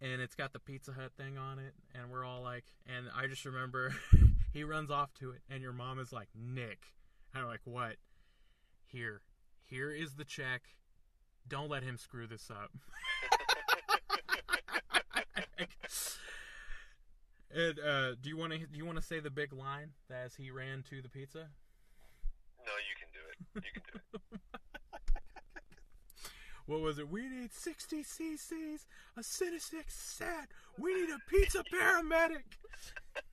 and it's got the Pizza Hut thing on it, and we're all like, and I just remember he runs off to it, and your mom is like, Nick, and I'm like, what? Here, here is the check. Don't let him screw this up. And uh, do you want to do you want to say the big line as he ran to the pizza? No, you can do it. You can do it. What was it? We need 60 cc's, a Cinesix set. We need a pizza paramedic.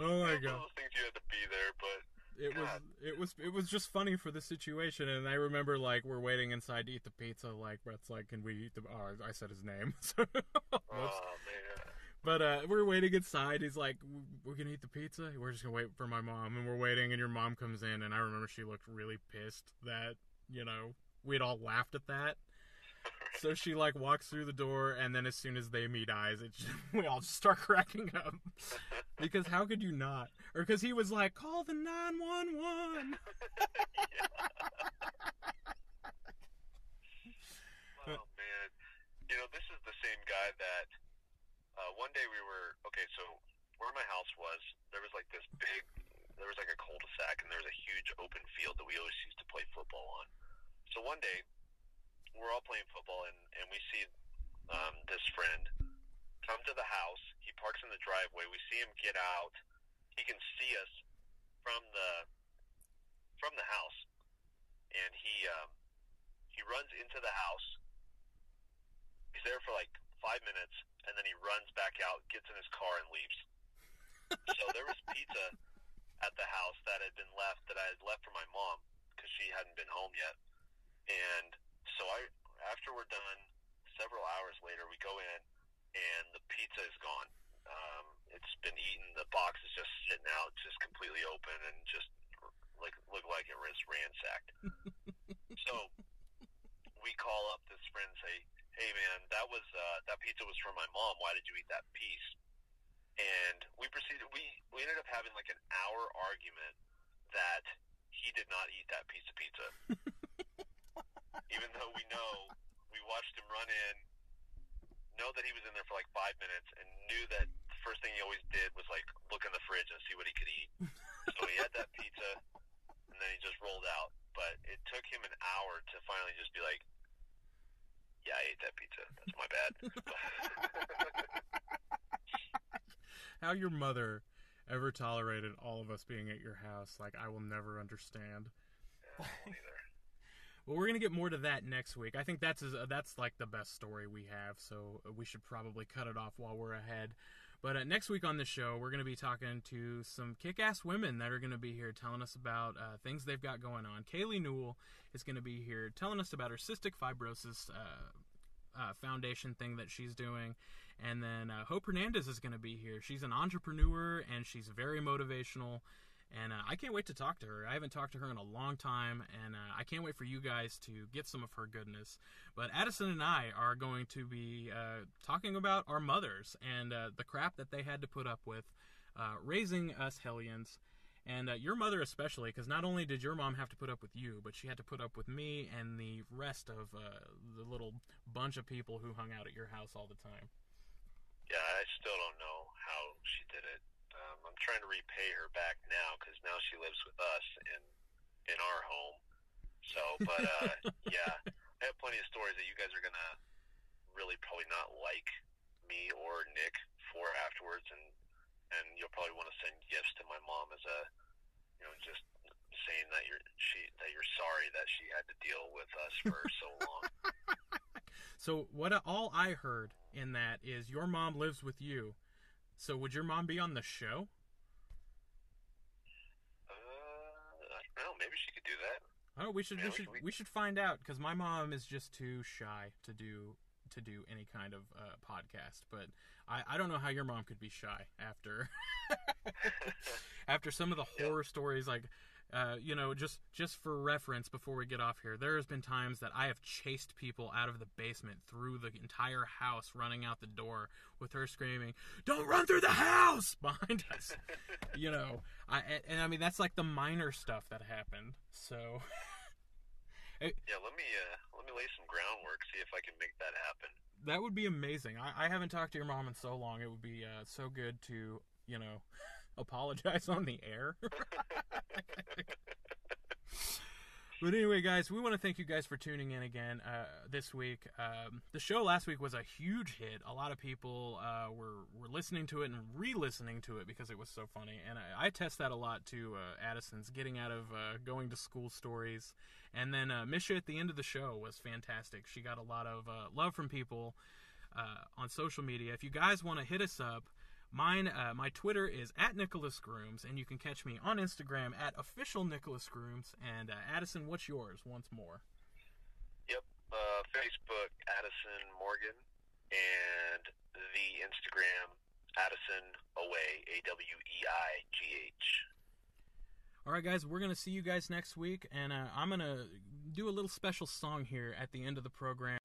oh my god! those things you had to be there, but It was it was it was just funny for the situation, and I remember like we're waiting inside to eat the pizza. Like Brett's like, "Can we eat the?" Oh, I said his name. So, oh man. But uh, we're waiting inside. He's like, "We're gonna eat the pizza. We're just gonna wait for my mom." And we're waiting, and your mom comes in, and I remember she looked really pissed that you know we'd all laughed at that. So she like walks through the door, and then as soon as they meet eyes, it just, we all just start cracking up because how could you not? Or because he was like, "Call the nine one one." Oh man, you know this is the same guy that uh, one day we were okay. So where my house was, there was like this big, there was like a cul-de-sac, and there was a huge open field that we always used to play football on. So one day we're all playing football, and and we see um, this friend come to the house. He parks in the driveway. We see him get out. He can see us from the from the house, and he um, he runs into the house. He's there for like five minutes, and then he runs back out, gets in his car, and leaves. so there was pizza at the house that had been left that I had left for my mom because she hadn't been home yet. And so I, after we're done, several hours later, we go in, and the pizza is gone. Um, it's been eaten. The box is just sitting out, just completely open, and just like look like it was ransacked. so we call up this friend and say, "Hey man, that was uh, that pizza was from my mom. Why did you eat that piece?" And we proceeded. We we ended up having like an hour argument that he did not eat that piece of pizza, even though we know we watched him run in, know that he was in there for like five minutes, and knew that the first thing he always did was like look in the fridge and see what he could eat. so he had that pizza, and then he just rolled out. But it took him an hour to finally just be like, "Yeah, I ate that pizza. That's my bad." How your mother ever tolerated all of us being at your house, like I will never understand. Yeah, I won't either. Well, we're gonna get more to that next week. I think that's uh, that's like the best story we have, so we should probably cut it off while we're ahead. But uh, next week on the show, we're gonna be talking to some kick-ass women that are gonna be here telling us about uh, things they've got going on. Kaylee Newell is gonna be here telling us about her cystic fibrosis uh, foundation thing that she's doing. And then uh, Hope Hernandez is going to be here. She's an entrepreneur and she's very motivational. And uh, I can't wait to talk to her. I haven't talked to her in a long time, and uh, I can't wait for you guys to get some of her goodness. But Addison and I are going to be uh, talking about our mothers and uh, the crap that they had to put up with raising us hellions. And uh, your mother, especially, because not only did your mom have to put up with you, but she had to put up with me and the rest of the little bunch of people who hung out at your house all the time. Yeah, I still don't know how she did it. Um, I'm trying to repay her back now because now she lives with us in in our home. So, but uh, yeah, I have plenty of stories that you guys are gonna really probably not like me or Nick for afterwards, and and you'll probably want to send gifts to my mom as a, you know, just saying that you're she that you're sorry that she had to deal with us for so long. So what all I heard in that is your mom lives with you. So would your mom be on the show? Uh, I don't know. Maybe she could do that. Oh, we should Yeah, we should we- we should find out because my mom is just too shy to do to do any kind of uh, podcast. But I I don't know how your mom could be shy after after some of the Yeah. horror stories like. Uh, you know, just just for reference, before we get off here, there has been times that I have chased people out of the basement through the entire house, running out the door with her screaming, "Don't run through the house!" behind us. you know, I and, and I mean that's like the minor stuff that happened. So Yeah, let me uh, let me lay some groundwork, see if I can make that happen. That would be amazing. I, I haven't talked to your mom in so long. It would be uh, so good to you know apologize on the air. But anyway, guys, we want to thank you guys for tuning in again uh, this week. Um, the show last week was a huge hit. A lot of people uh, were were listening to it and re-listening to it because it was so funny. And I, I test that a lot to uh, Addison's getting out of uh, going to school stories. And then uh, Misha at the end of the show was fantastic. She got a lot of uh, love from people on social media. If you guys want to hit us up, Mine, uh, my Twitter is at Nicholas Grooms, and you can catch me on Instagram at official Nicholas Grooms. And uh, Addison, what's yours? Once more. Yep. Uh, Facebook, Addison Morgan, and the Instagram, Addison Aweigh, A W E I G H. All right, guys, we're gonna see you guys next week, and uh, I'm gonna do a little special song here at the end of the program.